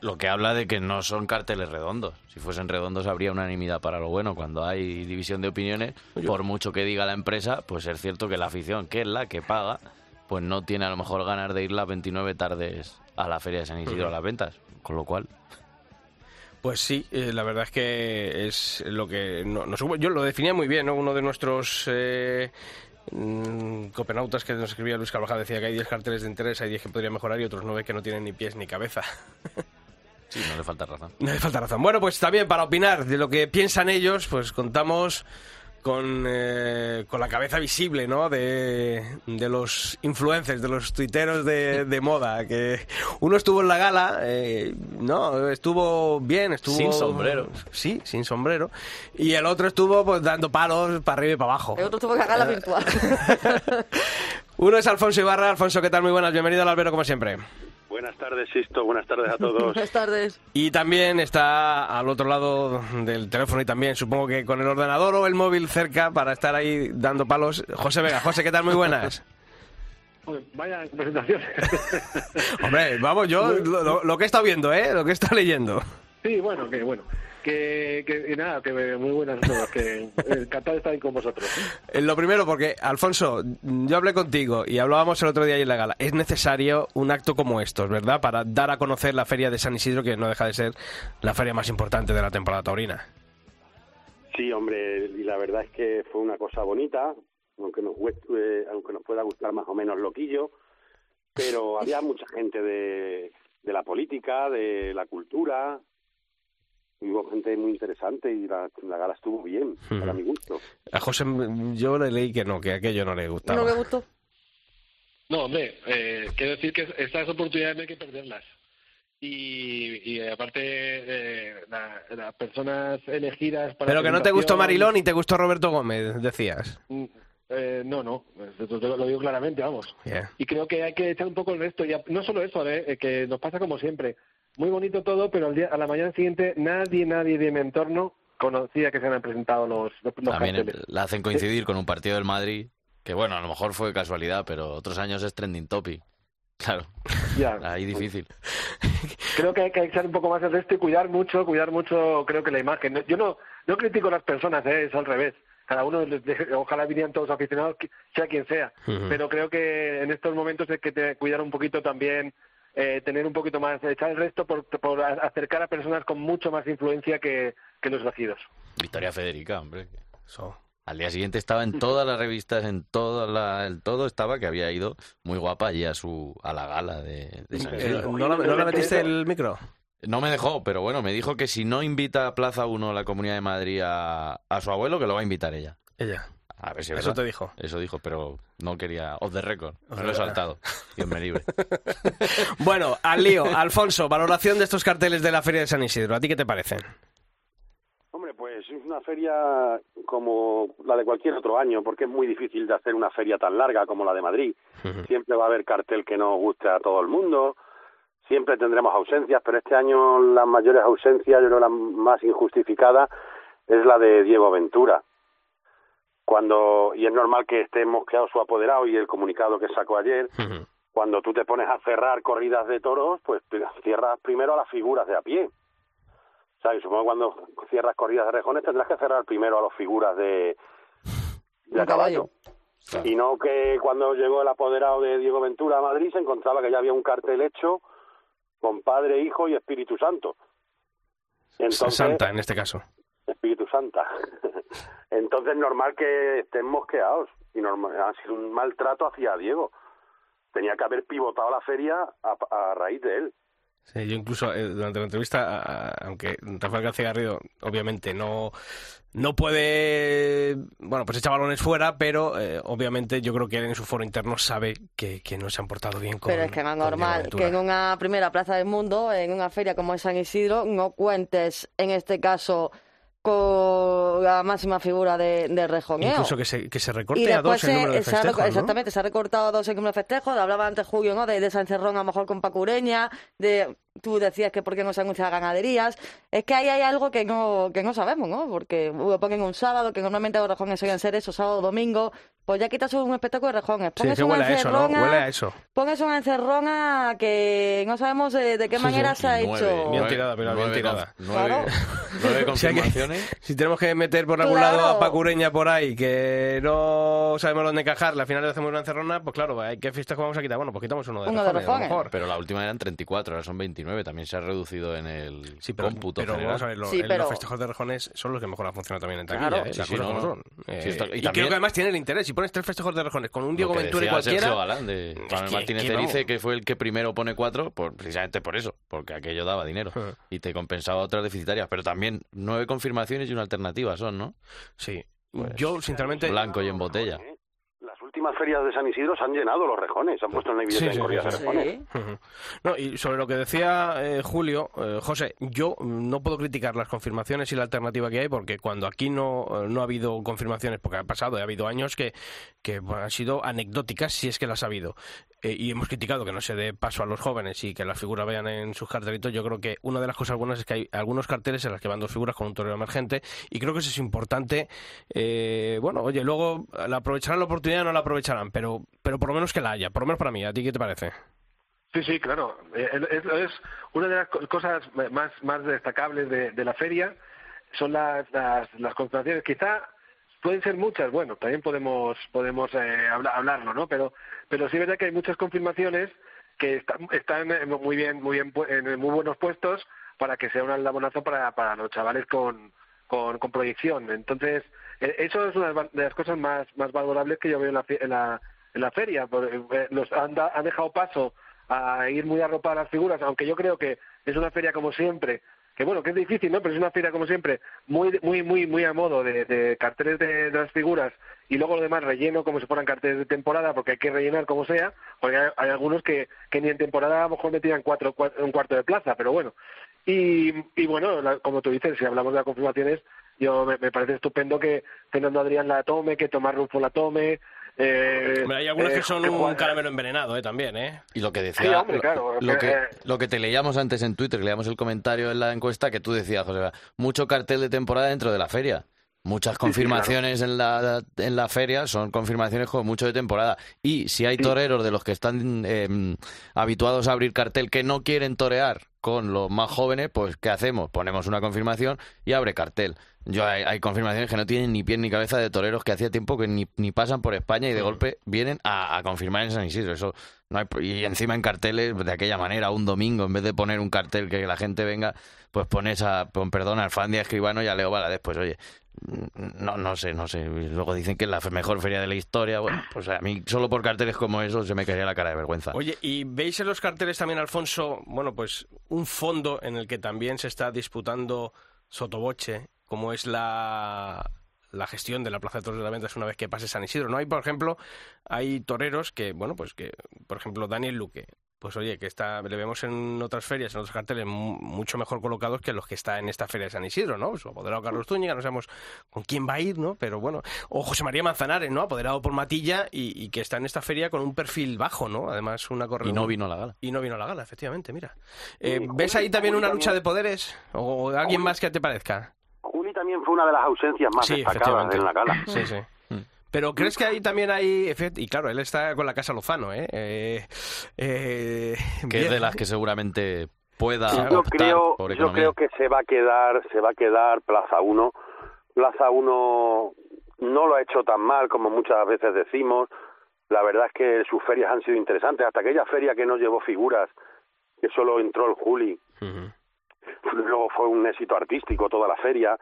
Lo que habla de que no son carteles redondos. Si fuesen redondos habría unanimidad para lo bueno. Cuando hay división de opiniones, por mucho que diga la empresa, pues es cierto que la afición, que es la que paga, pues no tiene a lo mejor ganas de ir las 29 tardes a la Feria de San Isidro a las ventas. Con lo cual, Pues sí, eh, la verdad es que es lo que no- nos yo lo definía muy bien, ¿no? Uno de nuestros eh, mm, copenautas que nos escribía Luis Carvajal decía que hay 10 carteles de interés, hay 10 que podrían mejorar y otros 9 que no tienen ni pies ni cabeza. sí, no le falta razón. No le falta razón. Bueno, pues también para opinar de lo que piensan ellos, pues contamos con, eh, con la cabeza visible, ¿no? De, de los influencers, de los tuiteros de, de moda. Que uno estuvo en la gala, eh, no, estuvo bien, estuvo Sin sombrero. Sí, sin sombrero. Y el otro estuvo pues dando palos para arriba y para abajo. El otro tuvo que hacer la virtual. Uno es Alfonso Ibarra. Alfonso, ¿qué tal? Muy buenas. Bienvenido al albero como siempre. Buenas tardes, Sisto. Buenas tardes a todos. Buenas tardes. Y también está al otro lado del teléfono y también supongo que con el ordenador o el móvil cerca para estar ahí dando palos. José Vega, José, ¿qué tal? Muy buenas. Vaya presentación. Hombre, vamos, yo lo, que he estado viendo, ¿eh? Lo que he estado leyendo. Sí, bueno, que bueno. Que, que y nada, que muy buenas todos. Que encantado de estar ahí con vosotros. Eh, Lo primero, porque, Alfonso, yo hablé contigo y hablábamos el otro día ahí en la gala. Es necesario un acto como estos, ¿verdad? Para dar a conocer la Feria de San Isidro, que no deja de ser la feria más importante de la temporada taurina. Sí, hombre, y la verdad es que fue una cosa bonita, aunque nos, eh, aunque nos pueda gustar más o menos loquillo, pero había mucha gente de, de la política, de la cultura, y hubo gente muy interesante y la, la gala estuvo bien, para mi gusto. A José, yo le leí que no, que aquello no le gustaba. ¿No le gustó? No, hombre, eh, quiero decir que estas oportunidades no hay que perderlas. Y, y aparte, eh, la- las personas elegidas para. Pero que no te gustó Marilón y te gustó Roberto Gómez, decías. Mm, eh, no, no, lo digo claramente, vamos. Yeah. Y creo que hay que echar un poco el resto. Ya, no solo eso. Eh, que nos pasa como siempre. Muy bonito todo, pero al día, a la mañana siguiente nadie, nadie de mi entorno conocía que se habían presentado los, los, los También carteles. la hacen coincidir con un partido del Madrid, que bueno, a lo mejor fue casualidad, pero otros años es trending topic. Claro, Ya. ahí difícil. Creo que hay que echar un poco más el resto y cuidar mucho, cuidar mucho, creo que la imagen. Yo no, no critico a las personas, ¿eh? es al revés. Cada uno, ojalá vinieran todos aficionados, sea quien sea. Pero creo que en estos momentos hay que te- cuidar un poquito también, eh, tener un poquito más, echar el resto por, por acercar a personas con mucho más influencia que, que los elegidos. Victoria Federica, hombre. Al día siguiente estaba en todas las revistas, en toda la, el todo estaba que había ido muy guapa allí a su a la gala de, de San Eh, Isidro. ¿No la, no la metiste el micro? No me dejó, pero bueno, me dijo que si no invita a Plaza 1 la Comunidad de Madrid a, a su abuelo, que lo va a invitar ella. Ella. A ver si es Eso verdad. te dijo. Eso dijo, pero no quería off the record. Off Me the lo he record. saltado. Dios me libre. Bueno, al lío. Alfonso, valoración de estos carteles de la Feria de San Isidro. ¿A ti qué te parecen? Hombre, pues es una feria como la de cualquier otro año, porque es muy difícil de hacer una feria tan larga como la de Madrid. Siempre va a haber cartel que no guste a todo el mundo, siempre tendremos ausencias, pero este año las mayores ausencias, yo creo la más injustificada, es la de Diego Ventura. Cuando, y es normal que esté mosqueado su apoderado y el comunicado que sacó ayer, cuando tú te pones a cerrar corridas de toros, pues cierras primero a las figuras de a pie. O sea, y supongo que cuando cierras corridas de rejones tendrás que cerrar primero a las figuras de, de a caballo. Y no que cuando llegó el apoderado de Diego Ventura a Madrid se encontraba que ya había un cartel hecho con Padre, Hijo y Espíritu Santo. Entonces, Santa, en este caso. Espíritu Santa. Entonces normal que estén mosqueados y normal, ha sido un maltrato hacia Diego. Tenía que haber pivotado la feria a, a raíz de él. Sí, yo incluso eh, durante la entrevista, a- aunque Rafael García Garrido obviamente no, no puede, bueno, pues echa balones fuera, pero eh, obviamente yo creo que él en su foro interno sabe que, que no se han portado bien con Pero es que no es normal que en una primera plaza del mundo, en una feria como es San Isidro, no cuentes, en este caso, con la máxima figura de, de rejoneo. Incluso que se, que se recorte y a dos el se- número de se ha reco- festejos, ¿no? Exactamente, se ha recortado a dos el número de festejos. Hablaba antes Julio, ¿no? De, de San Cerrón, a lo mejor con Pacureña. De, tú decías que por qué no se anuncian ganaderías. Es que ahí hay algo que no, que no sabemos, ¿no? Porque lo ponen un sábado, que normalmente los rejones suelen ser eso, sábado domingo. Pues ya quitas un espectáculo de rejones. Sí, que una huele a eso, ¿no? Huele a eso. Pones una encerrona que no sabemos de, de qué manera se ha hecho. Bien tirada, pero bien nueve tirada. nueve- Si que- confirmaciones. si tenemos que meter por algún Claro. lado a Pacureña por ahí, que no sabemos dónde encajarle, al final le hacemos una encerrona, pues claro, que festejo vamos a quitar. Bueno, pues quitamos uno de Uno de rejones, a lo rejones. mejor. Pero la última eran 34, ahora son 29. También se ha reducido en el pero, cómputo pero general. vamos a ver, lo- Sí, el- pero- los festejos de rejones son los que mejor han funcionado también en taquilla, Claro. ¿eh? Sí, Las sí, cosas no, como no. son. Sí, Eh, y y, creo también- que además tiene el interés. Pones tres festejos de rejones con un Diego Ventura y cualquiera... Sergio Galán de Manuel que- Martínez que dice que fue el que primero pone cuatro, por, precisamente por eso, porque aquello daba dinero y te compensaba otras deficitarias. Pero también nueve confirmaciones y una alternativa son, ¿no? Sí. Pues, Yo, sinceramente... Blanco y en botella. Últimas ferias de San Isidro se han llenado los rejones, se han puesto en evidencia Sí, sí, sí, rejones. No, y sobre lo que decía eh, Julio, eh, José, yo mm, no puedo criticar las confirmaciones y la alternativa que hay, porque cuando aquí no, eh, no ha habido confirmaciones, porque ha pasado, ha habido años que, que han sido anecdóticas, si es que las ha habido, eh, y hemos criticado que no se dé paso a los jóvenes y que las figuras vayan en sus cartelitos, yo creo que una de las cosas buenas es que hay algunos carteles en las que van dos figuras con un torero emergente, y creo que eso es importante. eh, bueno, oye, luego la aprovecharán la oportunidad o no la aprovecharán aprovecharán, pero, pero por lo menos que la haya, por lo menos para mí. ¿A ti qué te parece? Sí, sí, claro. Eh, Es, es una de las co- cosas más, más destacables de, de la feria son las, las, las. Quizá pueden ser muchas, bueno, también podemos podemos eh, habla- hablarlo, ¿no? Pero pero sí es verdad que hay muchas confirmaciones que están, están eh, muy bien muy bien en muy buenos puestos para que sea un aldabonazo para, para los chavales con, con, proyección. Entonces, eso es una de las- cosas más, más valorables que yo veo en la, en la, en la feria. Eh, los han, da- han dejado paso a ir muy arropadas las figuras, aunque yo creo que es una feria como siempre, que bueno, que es difícil, ¿no? Pero es una feria como siempre, muy, muy, muy, muy a modo de, de carteles de, las figuras y luego lo demás relleno como si fueran carteles de temporada, porque hay que rellenar como sea, porque hay, algunos que, que ni en temporada a lo mejor metían cuatro, cua- un cuarto de plaza, pero bueno. Y, y bueno, la- como tú dices, si hablamos de las confirmaciones, yo me, me parece estupendo que Fernando Adrián la tome, que Tomás Rufo la tome. Eh, Hombre, hay algunos eh, que son que un Juan- caramelo envenenado, ¿eh? También, ¿eh? Y lo que decía, Sí, hombre, lo- claro, lo, eh, que, eh. lo que te leíamos antes en Twitter, que leíamos el comentario en la encuesta que tú decías, José, mucho cartel de temporada dentro de la feria. Muchas sí, confirmaciones en, la, en la feria son confirmaciones con mucho de temporada. Y si hay toreros de los que están eh, habituados a abrir cartel que no quieren torear con los más jóvenes, pues ¿qué hacemos? Ponemos una confirmación y abre cartel. Yo hay, hay confirmaciones que no tienen ni pie ni cabeza de toreros que hacía tiempo que ni, ni pasan por España y de golpe vienen a, a confirmar en San Isidro. Eso no hay, y encima en carteles de aquella manera, un domingo, en vez de poner un cartel que la gente venga, pues pones a, perdón, a Alfandia Escribano y a Leo Valadez. Pues oye, no, no sé, no sé. Luego dicen que es la mejor feria de la historia. Bueno, pues a mí solo por carteles como eso se me caería la cara de vergüenza. Oye, ¿y veis en los carteles también, Alfonso, bueno, pues un fondo en el que también se está disputando sotoboche, como es la, la gestión de la Plaza de Toros de la Ventas una vez que pase San Isidro? ¿No hay, por ejemplo, hay toreros que, bueno, pues que, por ejemplo, Daniel Luque, pues oye, que está, le vemos en otras ferias, en otros carteles mu- mucho mejor colocados que los que está en esta feria de San Isidro, ¿no? Su apoderado Carlos Zúñiga, no sabemos con quién va a ir, ¿no? Pero bueno, o José María Manzanares, ¿no? Apoderado por Matilla y, y que está en esta feria con un perfil bajo, ¿no? Además, una corredora. Y no vino a la gala. Y no vino a la gala, efectivamente, mira. Eh, Sí, ¿Ves ahí también una lucha de poderes? ¿O alguien más que te parezca? Juli también fue una de las ausencias más Sí, destacadas en la gala. Sí, sí. Pero ¿crees que ahí también hay... efect- Y claro, él está con la Casa Lozano, ¿eh? eh, eh, que es de las que seguramente pueda yo creo, por yo economía. creo que se va a quedar, se va a quedar Plaza 1. Plaza 1 no lo ha hecho tan mal como muchas veces decimos. La verdad es que sus ferias han sido interesantes. Hasta aquella feria que no llevó figuras, que solo entró el Juli, luego fue un éxito artístico toda la feria.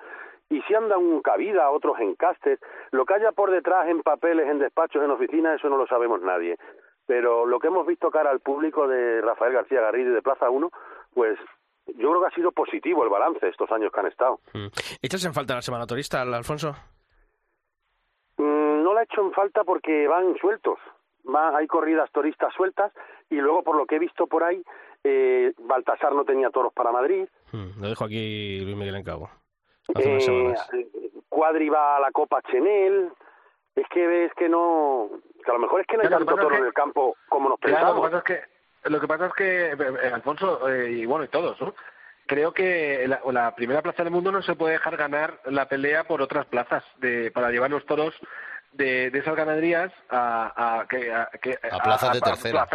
Y si anda un cabida, otros encastes, lo que haya por detrás en papeles, en despachos, en oficinas, eso no lo sabemos nadie. Pero lo que hemos visto cara al público de Rafael García Garrido y de Plaza 1, pues yo creo que ha sido positivo el balance estos años que han estado. Mm. ¿Echas en falta la semana turista, Alfonso? Mm, no la he hecho en falta porque van sueltos. Va, hay corridas turistas sueltas y luego, por lo que he visto por ahí, eh, Baltasar no tenía toros para Madrid. Mm, Lo dejo aquí Luis Miguel en cabo. Hace unas Eh, semanas. Cuadri va a la Copa Chenel. Es que ves que no. Que a lo mejor es que no hay Claro, tanto toro que- en el campo como nos Claro, lo pensamos. que pasa es que, lo que, pasa es que eh, eh, Alfonso, eh, y bueno, y todos, ¿no? Creo que la, la primera plaza del mundo no se puede dejar ganar la pelea por otras plazas de, para llevar los toros de, de esas ganaderías a, a, que, a, que- A plazas de tercera.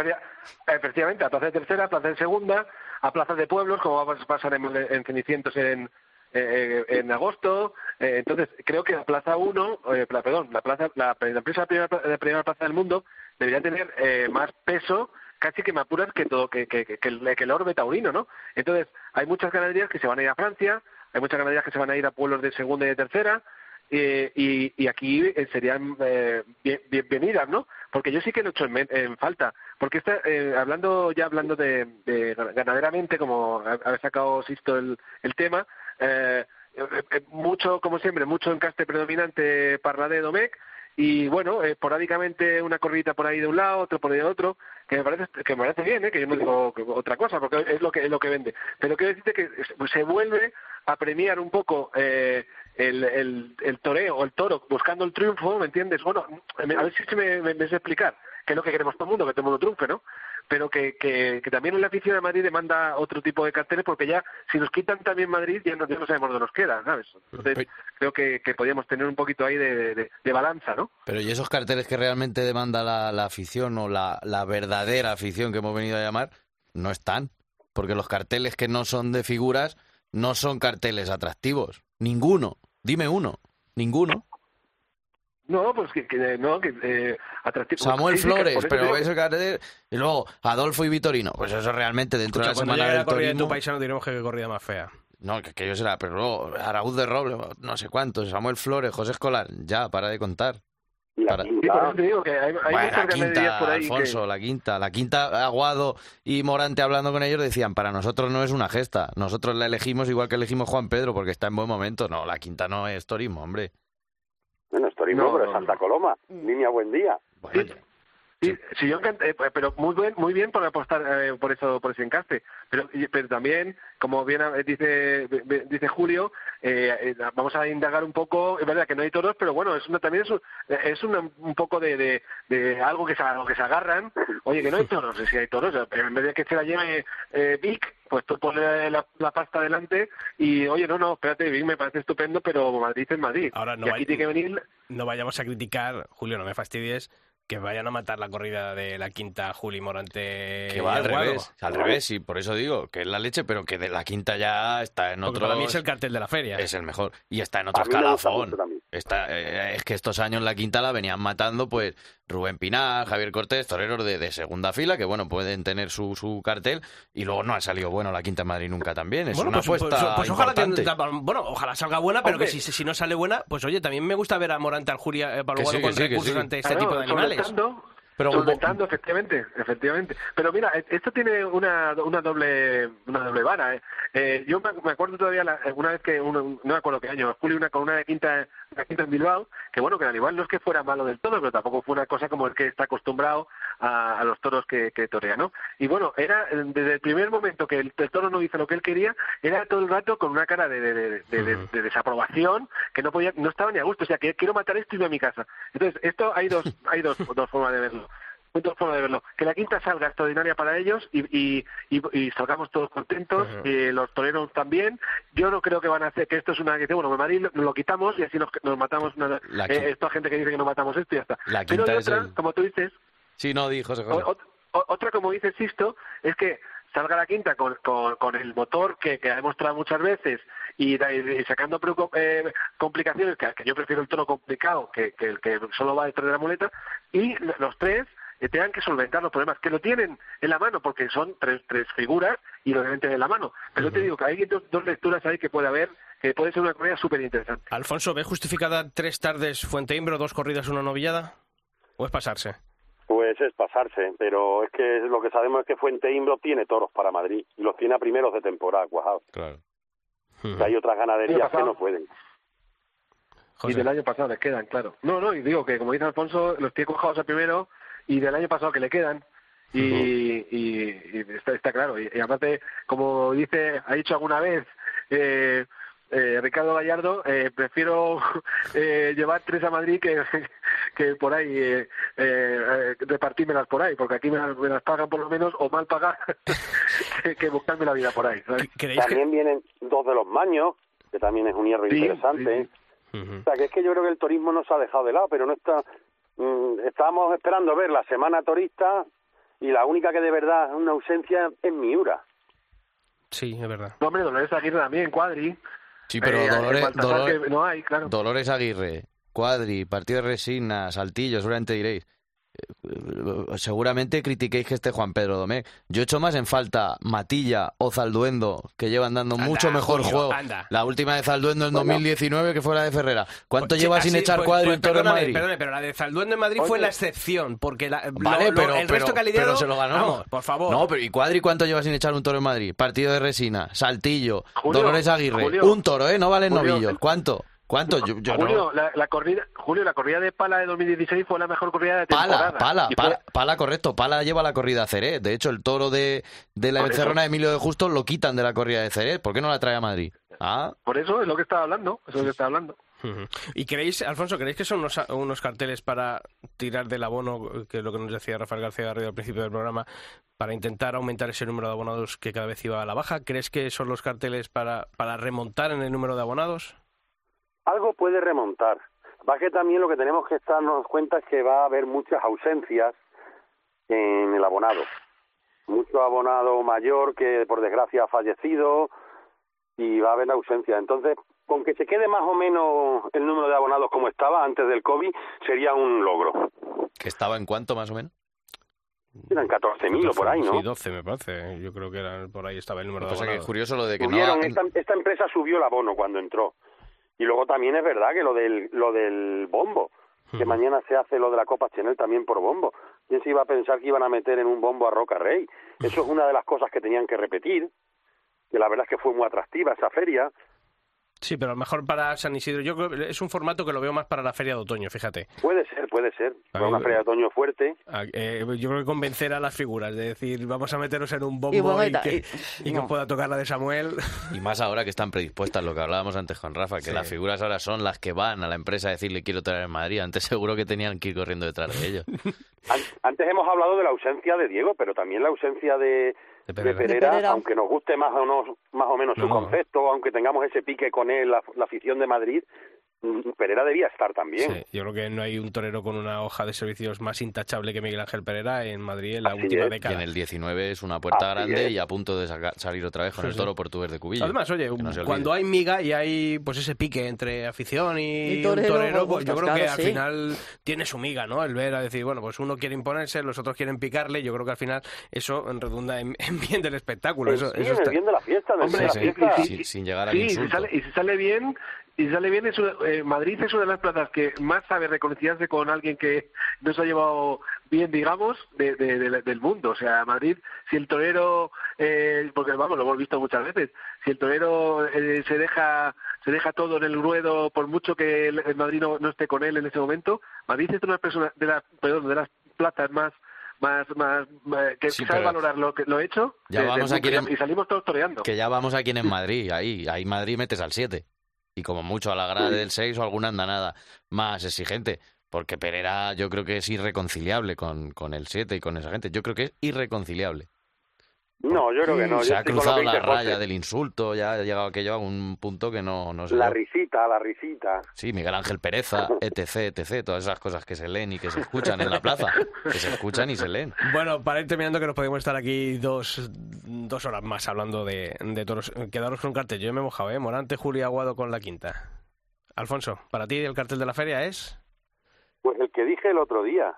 efectivamente, a plazas de tercera, a plazas de segunda, a plazas de pueblos, como va a pasar en, en Cenicientos en, eh, en agosto. Eh, entonces, creo que la Plaza 1, eh, perdón, la plaza, la, la empresa primera, de primera plaza del mundo debería tener eh, más peso, casi que me apuras que todo, que, que, que, el, que el orbe taurino, ¿no? Entonces, hay muchas ganaderías que se van a ir a Francia, hay muchas ganaderías que se van a ir a pueblos de segunda y de tercera, eh, y, y aquí eh, serían eh, bien- bienvenidas, ¿no? Porque yo sí que lo he hecho en, falta. Porque esta, eh, hablando ya hablando de, de ganaderamente, como ha- habéis sacado Sisto el, el tema, eh, eh, eh, mucho, como siempre, mucho encaste predominante Parla de Domecq y bueno, esporádicamente una corridita por ahí de un lado, otro por ahí de otro, que me parece que me parece bien, ¿eh? que yo no digo otra cosa, porque es lo que es lo que vende. Pero quiero decirte que se- vuelve a premiar un poco eh, el, el, el toreo el toro buscando el triunfo, ¿me entiendes? Bueno, a ver si me, me, me sé explicar, que es lo que queremos todo el mundo, que todo el mundo triunfe, ¿no? Pero que, que, que también en la afición de Madrid demanda otro tipo de carteles porque ya si nos quitan también Madrid ya no, ya no sabemos dónde nos queda, ¿sabes? Entonces creo que, que podríamos tener un poquito ahí de, de- de balanza, ¿no? Pero ¿y esos carteles que realmente demanda la, la afición o la, la verdadera afición que hemos venido a llamar? No están. Porque los carteles que no son de figuras no son carteles atractivos. Ninguno. Dime uno. Ninguno. No, pues que, que no, que eh, atractivo. Samuel que Flores, eso pero ese cartel... Y luego Adolfo y Vitorino. Pues eso realmente dentro Escucha, de la semana del la corrida de tu turismo... paisano diremos que qué corrida más fea. No, que aquello será, pero luego Araúz de Roble, no sé cuántos, Samuel Flores, José Escolar, ya, para de contar. Para- Sí, por eso te digo que hay, hay Bueno, muchas la ganaderías quinta, por ahí Alfonso, que... la quinta. La quinta, Aguado y Morante hablando con ellos decían, para nosotros no es una gesta. Nosotros la elegimos igual que elegimos Juan Pedro porque está en buen momento. No, la quinta no es turismo, hombre. Turismo, No, pero no, es Santa Coloma. Línea Buen Día. Sí, sí, yo encant- eh, pero muy bien, muy bien por apostar eh, por eso, por ese encaste. Pero, pero también, como bien eh, dice dice Julio, eh, eh, vamos a indagar un poco. Es verdad que no hay toros, pero bueno, es una, también es, un- es una- un poco de, de, de algo que se, algo que se agarran. Oye, que no hay toros, si hay toros, pero en vez de que se la lleve eh, Vic, pues tú pones la, la pasta delante y oye, no, no, espérate, Vic me parece estupendo, pero Madrid es Madrid. Ahora no y hay- aquí tiene que venir No vayamos a criticar, Julio, no me fastidies, que vayan a matar la corrida de la quinta Juli Morante. Que va al y Aguado. revés, al revés, sí, por eso digo que es la leche, pero que de la quinta ya está en otro. para mí es el cartel de la feria. Es el mejor. Y está en otro escalafón. Está, eh, es que estos años la quinta la venían matando, pues Rubén Pinar, Javier Cortés, toreros de, de segunda fila, que bueno, pueden tener su, su cartel, y luego no ha salido bueno la quinta en Madrid nunca también. Es Bueno, una pues, apuesta pues- pues ojalá que bueno, ojalá salga buena, pero Hombre. que si, si no sale buena, pues oye, también me gusta ver a Morante al Julia eh, sí, que con sí, recursos sí. ante este Claro, tipo de animales. Pero- solventando, efectivamente, efectivamente. Pero mira, eh, esto tiene una, una doble una doble vara. ¿eh? Eh, yo me acuerdo todavía la- una vez que, uno- no me acuerdo qué año, Julio una con una de quinta, una quinta en Bilbao, que bueno, que el animal no es que fuera malo del todo, pero tampoco fue una cosa como el que está acostumbrado a, a los toros que, que torea, ¿no? Y bueno, era eh, desde el primer momento que el, el toro no hizo lo que él quería, era todo el rato con una cara de, de, de- de- de- de desaprobación, que no podía, no estaba ni a gusto, o sea, que quiero matar esto y irme a mi casa. Entonces, esto hay dos, hay dos, dos formas de verlo. Formas de verlo. Que la quinta salga extraordinaria para ellos y, y, y, y salgamos todos contentos, y los toreros también. Yo no creo que van a hacer que esto es una que dice, bueno, en Madrid lo, lo quitamos y así nos, nos matamos una, La eh, qui- esta gente que dice que no matamos esto y ya está. La Pero quinta hay otra, el- como tú dices, Sí, no, di, José José. o- ot- o- otra, como dice Sisto, es que salga la quinta con, con, con el motor que, que ha demostrado muchas veces y, sacando eh, complicaciones, que, que yo prefiero el tono complicado que, que el que solo va detrás de la muleta, y los tres eh, tengan que solventar los problemas, que lo tienen en la mano, porque son tres, tres figuras y lo deben tener en la mano. Pero yo te digo que hay dos, dos lecturas ahí que puede haber, que puede ser una corrida súper interesante. Alfonso, ¿ves justificada tres tardes Fuente Imbro, dos corridas, una novillada? ¿O es pasarse? Pues es pasarse, pero es que lo que sabemos es que Fuente Imbro tiene toros para Madrid y los tiene a primeros de temporada cuajados. Claro. Que hay otras ganaderías que no pueden. Y del año pasado les quedan, claro. No, no, y digo que como dice Alfonso, los tiene cojados a primero y del año pasado que le quedan. Y, y, y está, está claro. Y, y aparte, como dice, ha dicho alguna vez eh, eh, Ricardo Gallardo, eh, prefiero eh, llevar tres a Madrid que, que por ahí eh, eh, eh, repartírmelas por ahí, porque aquí me las, me las pagan por lo menos o mal pagar que, que buscarme la vida por ahí. ¿sabes? También vienen dos de los maños, que también es un hierro Sí, interesante. O sea, que es que yo creo que el turismo no se ha dejado de lado, pero no está... mm, estábamos esperando ver la semana turista y la única que de verdad es una ausencia es Miura. Sí, es verdad. No, hombre, Dolores Aguirre también, Cuadri. Sí, pero Eh, Dolores, Baltasar, Dolor- que no hay, claro. Dolores Aguirre, Cuadri, Partido de Resina, Saltillo, seguramente diréis. Seguramente critiquéis que esté Juan Pedro Domecq. Yo echo más en falta Matilla o Zalduendo, que llevan dando mucho mejor Julio, juego. anda. La última de Zalduendo en 2019, que fue la de Ferrera. ¿Cuánto Pues, lleva sí, sin así, echar pues, cuadro pues, en Toro en perdóname, Madrid? Perdone, pero la de Zalduendo en Madrid fue la excepción, porque la, Vale, lo- pero, el pero- resto que ha lidiado... pero se lo ganó. Vamos, por favor. No, pero ¿y Cuadri cuánto lleva sin echar un toro en Madrid? Partido de Resina, Saltillo, Julio, Dolores Aguirre. Julio. un toro, ¿eh? No valen novillos. ¿Cuánto? ¿Cuánto? Yo, yo no. Julio, la, la corrida, Julio, la corrida de Pala de 2016 fue la mejor corrida de temporada. Pala, pala, fue- pala, pala, correcto. Pala lleva la corrida a Ceret. De hecho, el toro de, de la encerrona de Emilio de Justo lo quitan de la corrida de Ceret. ¿Por qué no la trae a Madrid? Ah, Por eso es lo que estaba hablando, eso es lo que estaba hablando. ¿Y creéis, Alfonso, creéis que son unos, unos carteles para tirar del abono, que es lo que nos decía Rafael García Garrido al principio del programa, para intentar aumentar ese número de abonados que cada vez iba a la baja. ¿Crees que son los carteles para, para remontar en el número de abonados? Algo puede remontar. Va que también lo que tenemos que darnos cuenta es que va a haber muchas ausencias en el abonado. Mucho abonado mayor que por desgracia ha fallecido y va a haber ausencia. Entonces, con que se quede más o menos el número de abonados como estaba antes del COVID, sería un logro. ¿Que estaba en cuánto más o menos? Eran 14.000 o por ahí, ¿no? Sí, 12 me parece. Yo creo que era, por ahí estaba el número de pasa que es abonados. curioso lo de que Subieron, no... esta, esta empresa subió el abono cuando entró. Y luego también es verdad que lo del, lo del bombo, que mañana se hace lo de la Copa Chanel también por bombo. ¿Quién se iba a pensar que iban a meter en un bombo a Roca Rey? Eso es una de las cosas que tenían que repetir, que la verdad es que fue muy atractiva esa feria. Sí, pero a lo mejor para San Isidro, yo creo que es un formato que lo veo más para la feria de otoño, fíjate. Puede ser, puede ser. Una feria de otoño fuerte. Ah, eh, yo creo que convencer a las figuras, de decir, vamos a meteros en un bombo Y y, bueno, y ta- que, y- y que pueda tocar la de Samuel. Y más ahora que están predispuestas, lo que hablábamos antes con Rafa, que Sí. las figuras ahora son las que van a la empresa a decirle quiero traer en Madrid. Antes seguro que tenían que ir corriendo detrás de ellos. An- Antes hemos hablado de la ausencia de Diego, pero también la ausencia de, de Pereira. Pereira, De Pereira. aunque nos guste más o, no, más o menos su concepto, aunque tengamos ese pique con él, la, la afición de Madrid, Pereira debía estar también. Sí, yo creo que no hay un torero con una hoja de servicios más intachable que Miguel Ángel Pereira en Madrid en la Así última es. Y década. en el 19 es una puerta Así grande es. y a punto de salir otra vez con Sí, el sí. toro portugués de Cubillo. Además, oye, no cuando hay miga y hay pues ese pique entre afición y, Y torero, un torero, pues, pues yo pues, creo que claro, al sí. final tiene su miga, ¿no? El ver a decir, bueno, pues uno quiere imponerse, los otros quieren picarle, yo creo que al final eso redunda en, en bien del espectáculo. Eso, Sí, eso en el está- bien de la fiesta, Hombre, de sí. la fiesta. Sin, sin llegar al y si insulto. sale, y si sale bien, y sale bien, es una- eh, Madrid es una de las plazas que más sabe reconciliarse con alguien que no se ha llevado bien, digamos, de, de- de- del mundo. O sea, Madrid, si el torero, eh, porque vamos, lo hemos visto muchas veces, si el torero eh, se deja se deja todo en el ruedo, por mucho que el, el Madrid no, no esté con él en ese momento, Madrid es una de las personas, de la, perdón, de las plazas más más, más, más- que Sí, sabe valorar lo que lo hecho Ya vamos a mundo, y salimos todos toreando. Que ya vamos aquí en Madrid, ahí, ahí Madrid metes al 7. Y como mucho a la grada del 6 o alguna andanada más exigente. Porque Pereira yo creo que es irreconciliable con, con el 7 y con esa gente. Yo creo que es irreconciliable. No, yo creo que no. Se yo ha cruzado la José. raya del insulto, ya ha llegado aquello a un punto que no, no sé. La yo. risita, la risita. Sí, Miguel Ángel Pereza, etc, etc, todas esas cosas que se leen y que se escuchan en la plaza, que se escuchan y se leen. Bueno, para ir terminando, que nos podemos estar aquí dos, dos horas más hablando de, de toros. Quedaros con un cartel. Yo me he mojado, ¿eh? Morante, Julio Aguado con la quinta. Alfonso, para ti el cartel de la feria es. Pues el que dije el otro día.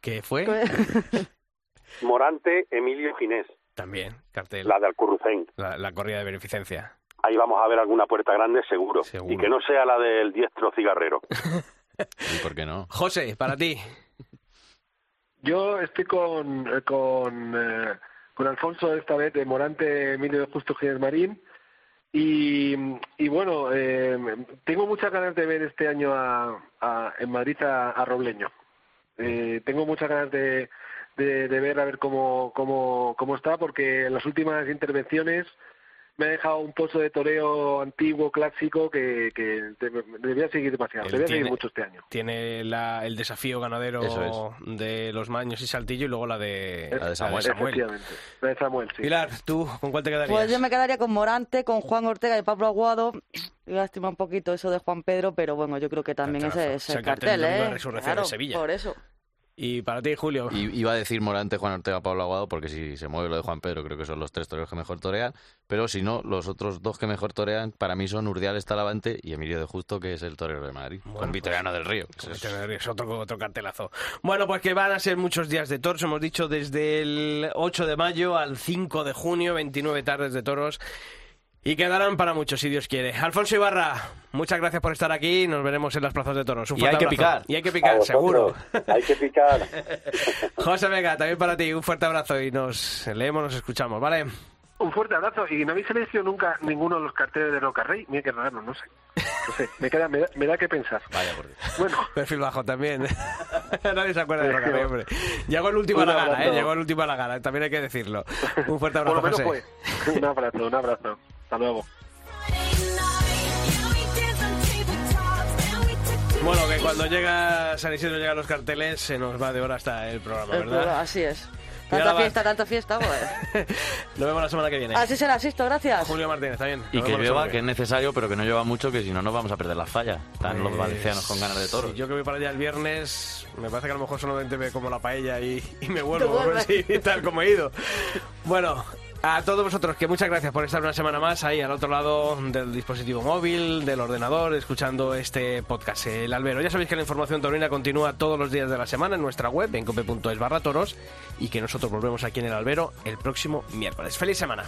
¿Qué fue? Morante, Emilio Ginés, También, cartel. la de Alcurrucén. La, la corrida de beneficencia. Ahí vamos a ver alguna puerta grande seguro. Y que no sea la del diestro cigarrero. ¿Y por qué no? José, para ti. Yo estoy con eh, con, eh, con Alfonso esta vez de Morante, Emilio de Justo Ginés Marín. Y, y bueno, eh, tengo muchas ganas de ver este año a, a- en Madrid a, a Robleño. Eh, tengo muchas ganas de, de, de ver a ver cómo, cómo, cómo está, porque en las últimas intervenciones me ha dejado un pozo de toreo antiguo, clásico, que, que debe- debería seguir demasiado. Tiene- seguir mucho este año. Tiene la- el desafío ganadero Eso de los Maños y Saltillo y luego la de, La de Samuel. Efectivamente. La de Samuel, sí. Pilar, ¿tú con cuál te quedarías? Pues yo me quedaría con Morante, con Juan Ortega y Pablo Aguado. Lástima un poquito eso de Juan Pedro, pero bueno, yo creo que también ese es Es el el cartel cartel, de la ¿eh? resurrección de Claro, Sevilla. Por eso. Y para ti, Julio. Y, iba a decir Morante, Juan Ortega, Pablo Aguado, porque si se mueve lo de Juan Pedro, creo que son los tres toreros que mejor torean. Pero si no, los otros dos que mejor torean, para mí son Urdiales Talavante y Emilio de Justo, que es el torero de Madrid, con Vitoriano del Río. Con Vitoriano del Río, es otro, otro cartelazo. Bueno, pues que van a ser muchos días de toros, hemos dicho desde el 8 de mayo al 5 de junio, 29 tardes de toros. Y quedarán para muchos, si Dios quiere. Alfonso Ibarra, muchas gracias por estar aquí. Nos veremos en las plazas de toros. Un Y fuerte hay que abrazo. picar. Y hay que picar, vosotros. seguro. Hay que picar. José Vega, también para ti. Un fuerte abrazo y nos leemos, nos escuchamos, ¿vale? Un fuerte abrazo. Y no habéis elegido nunca ninguno de los carteles de Roca Rey. Mira qué raro, no sé. No sé, me, queda, me, da, me da que pensar. Vaya por Bueno. Perfil bajo también. Nadie se acuerda de Roca Rey, hombre. Llegó el último a la gala. ¿eh? Llegó el último a la gala, también hay que decirlo. Un fuerte Por abrazo, lo menos José. fue. Un abrazo, un abrazo. Hasta luego. Bueno, que Cuando llega San Isidro, llegan los carteles, se nos va de hora hasta el programa, El ¿verdad? programa, Así es. Tanta fiesta, tanta fiesta, joder. Nos vemos la semana que viene. Así será, Sisto, gracias. Julio Martínez, está bien. Y Nos que llueva, que es necesario, pero que no llueva mucho, que si no nos vamos a perder las fallas. Están los Pues, valencianos con ganas de toro. sí, yo que voy para allá el viernes, me parece que a lo mejor solamente me como la paella y, y me vuelvo, vuelves. sí, tal como he ido. Bueno, a todos vosotros, que muchas gracias por estar una semana más ahí al otro lado del dispositivo móvil, del ordenador, escuchando este podcast, El Albero. Ya sabéis que la información taurina continúa todos los días de la semana en nuestra web, en cope.es barra toros, y que nosotros volvemos aquí en El Albero el próximo miércoles. ¡Feliz semana!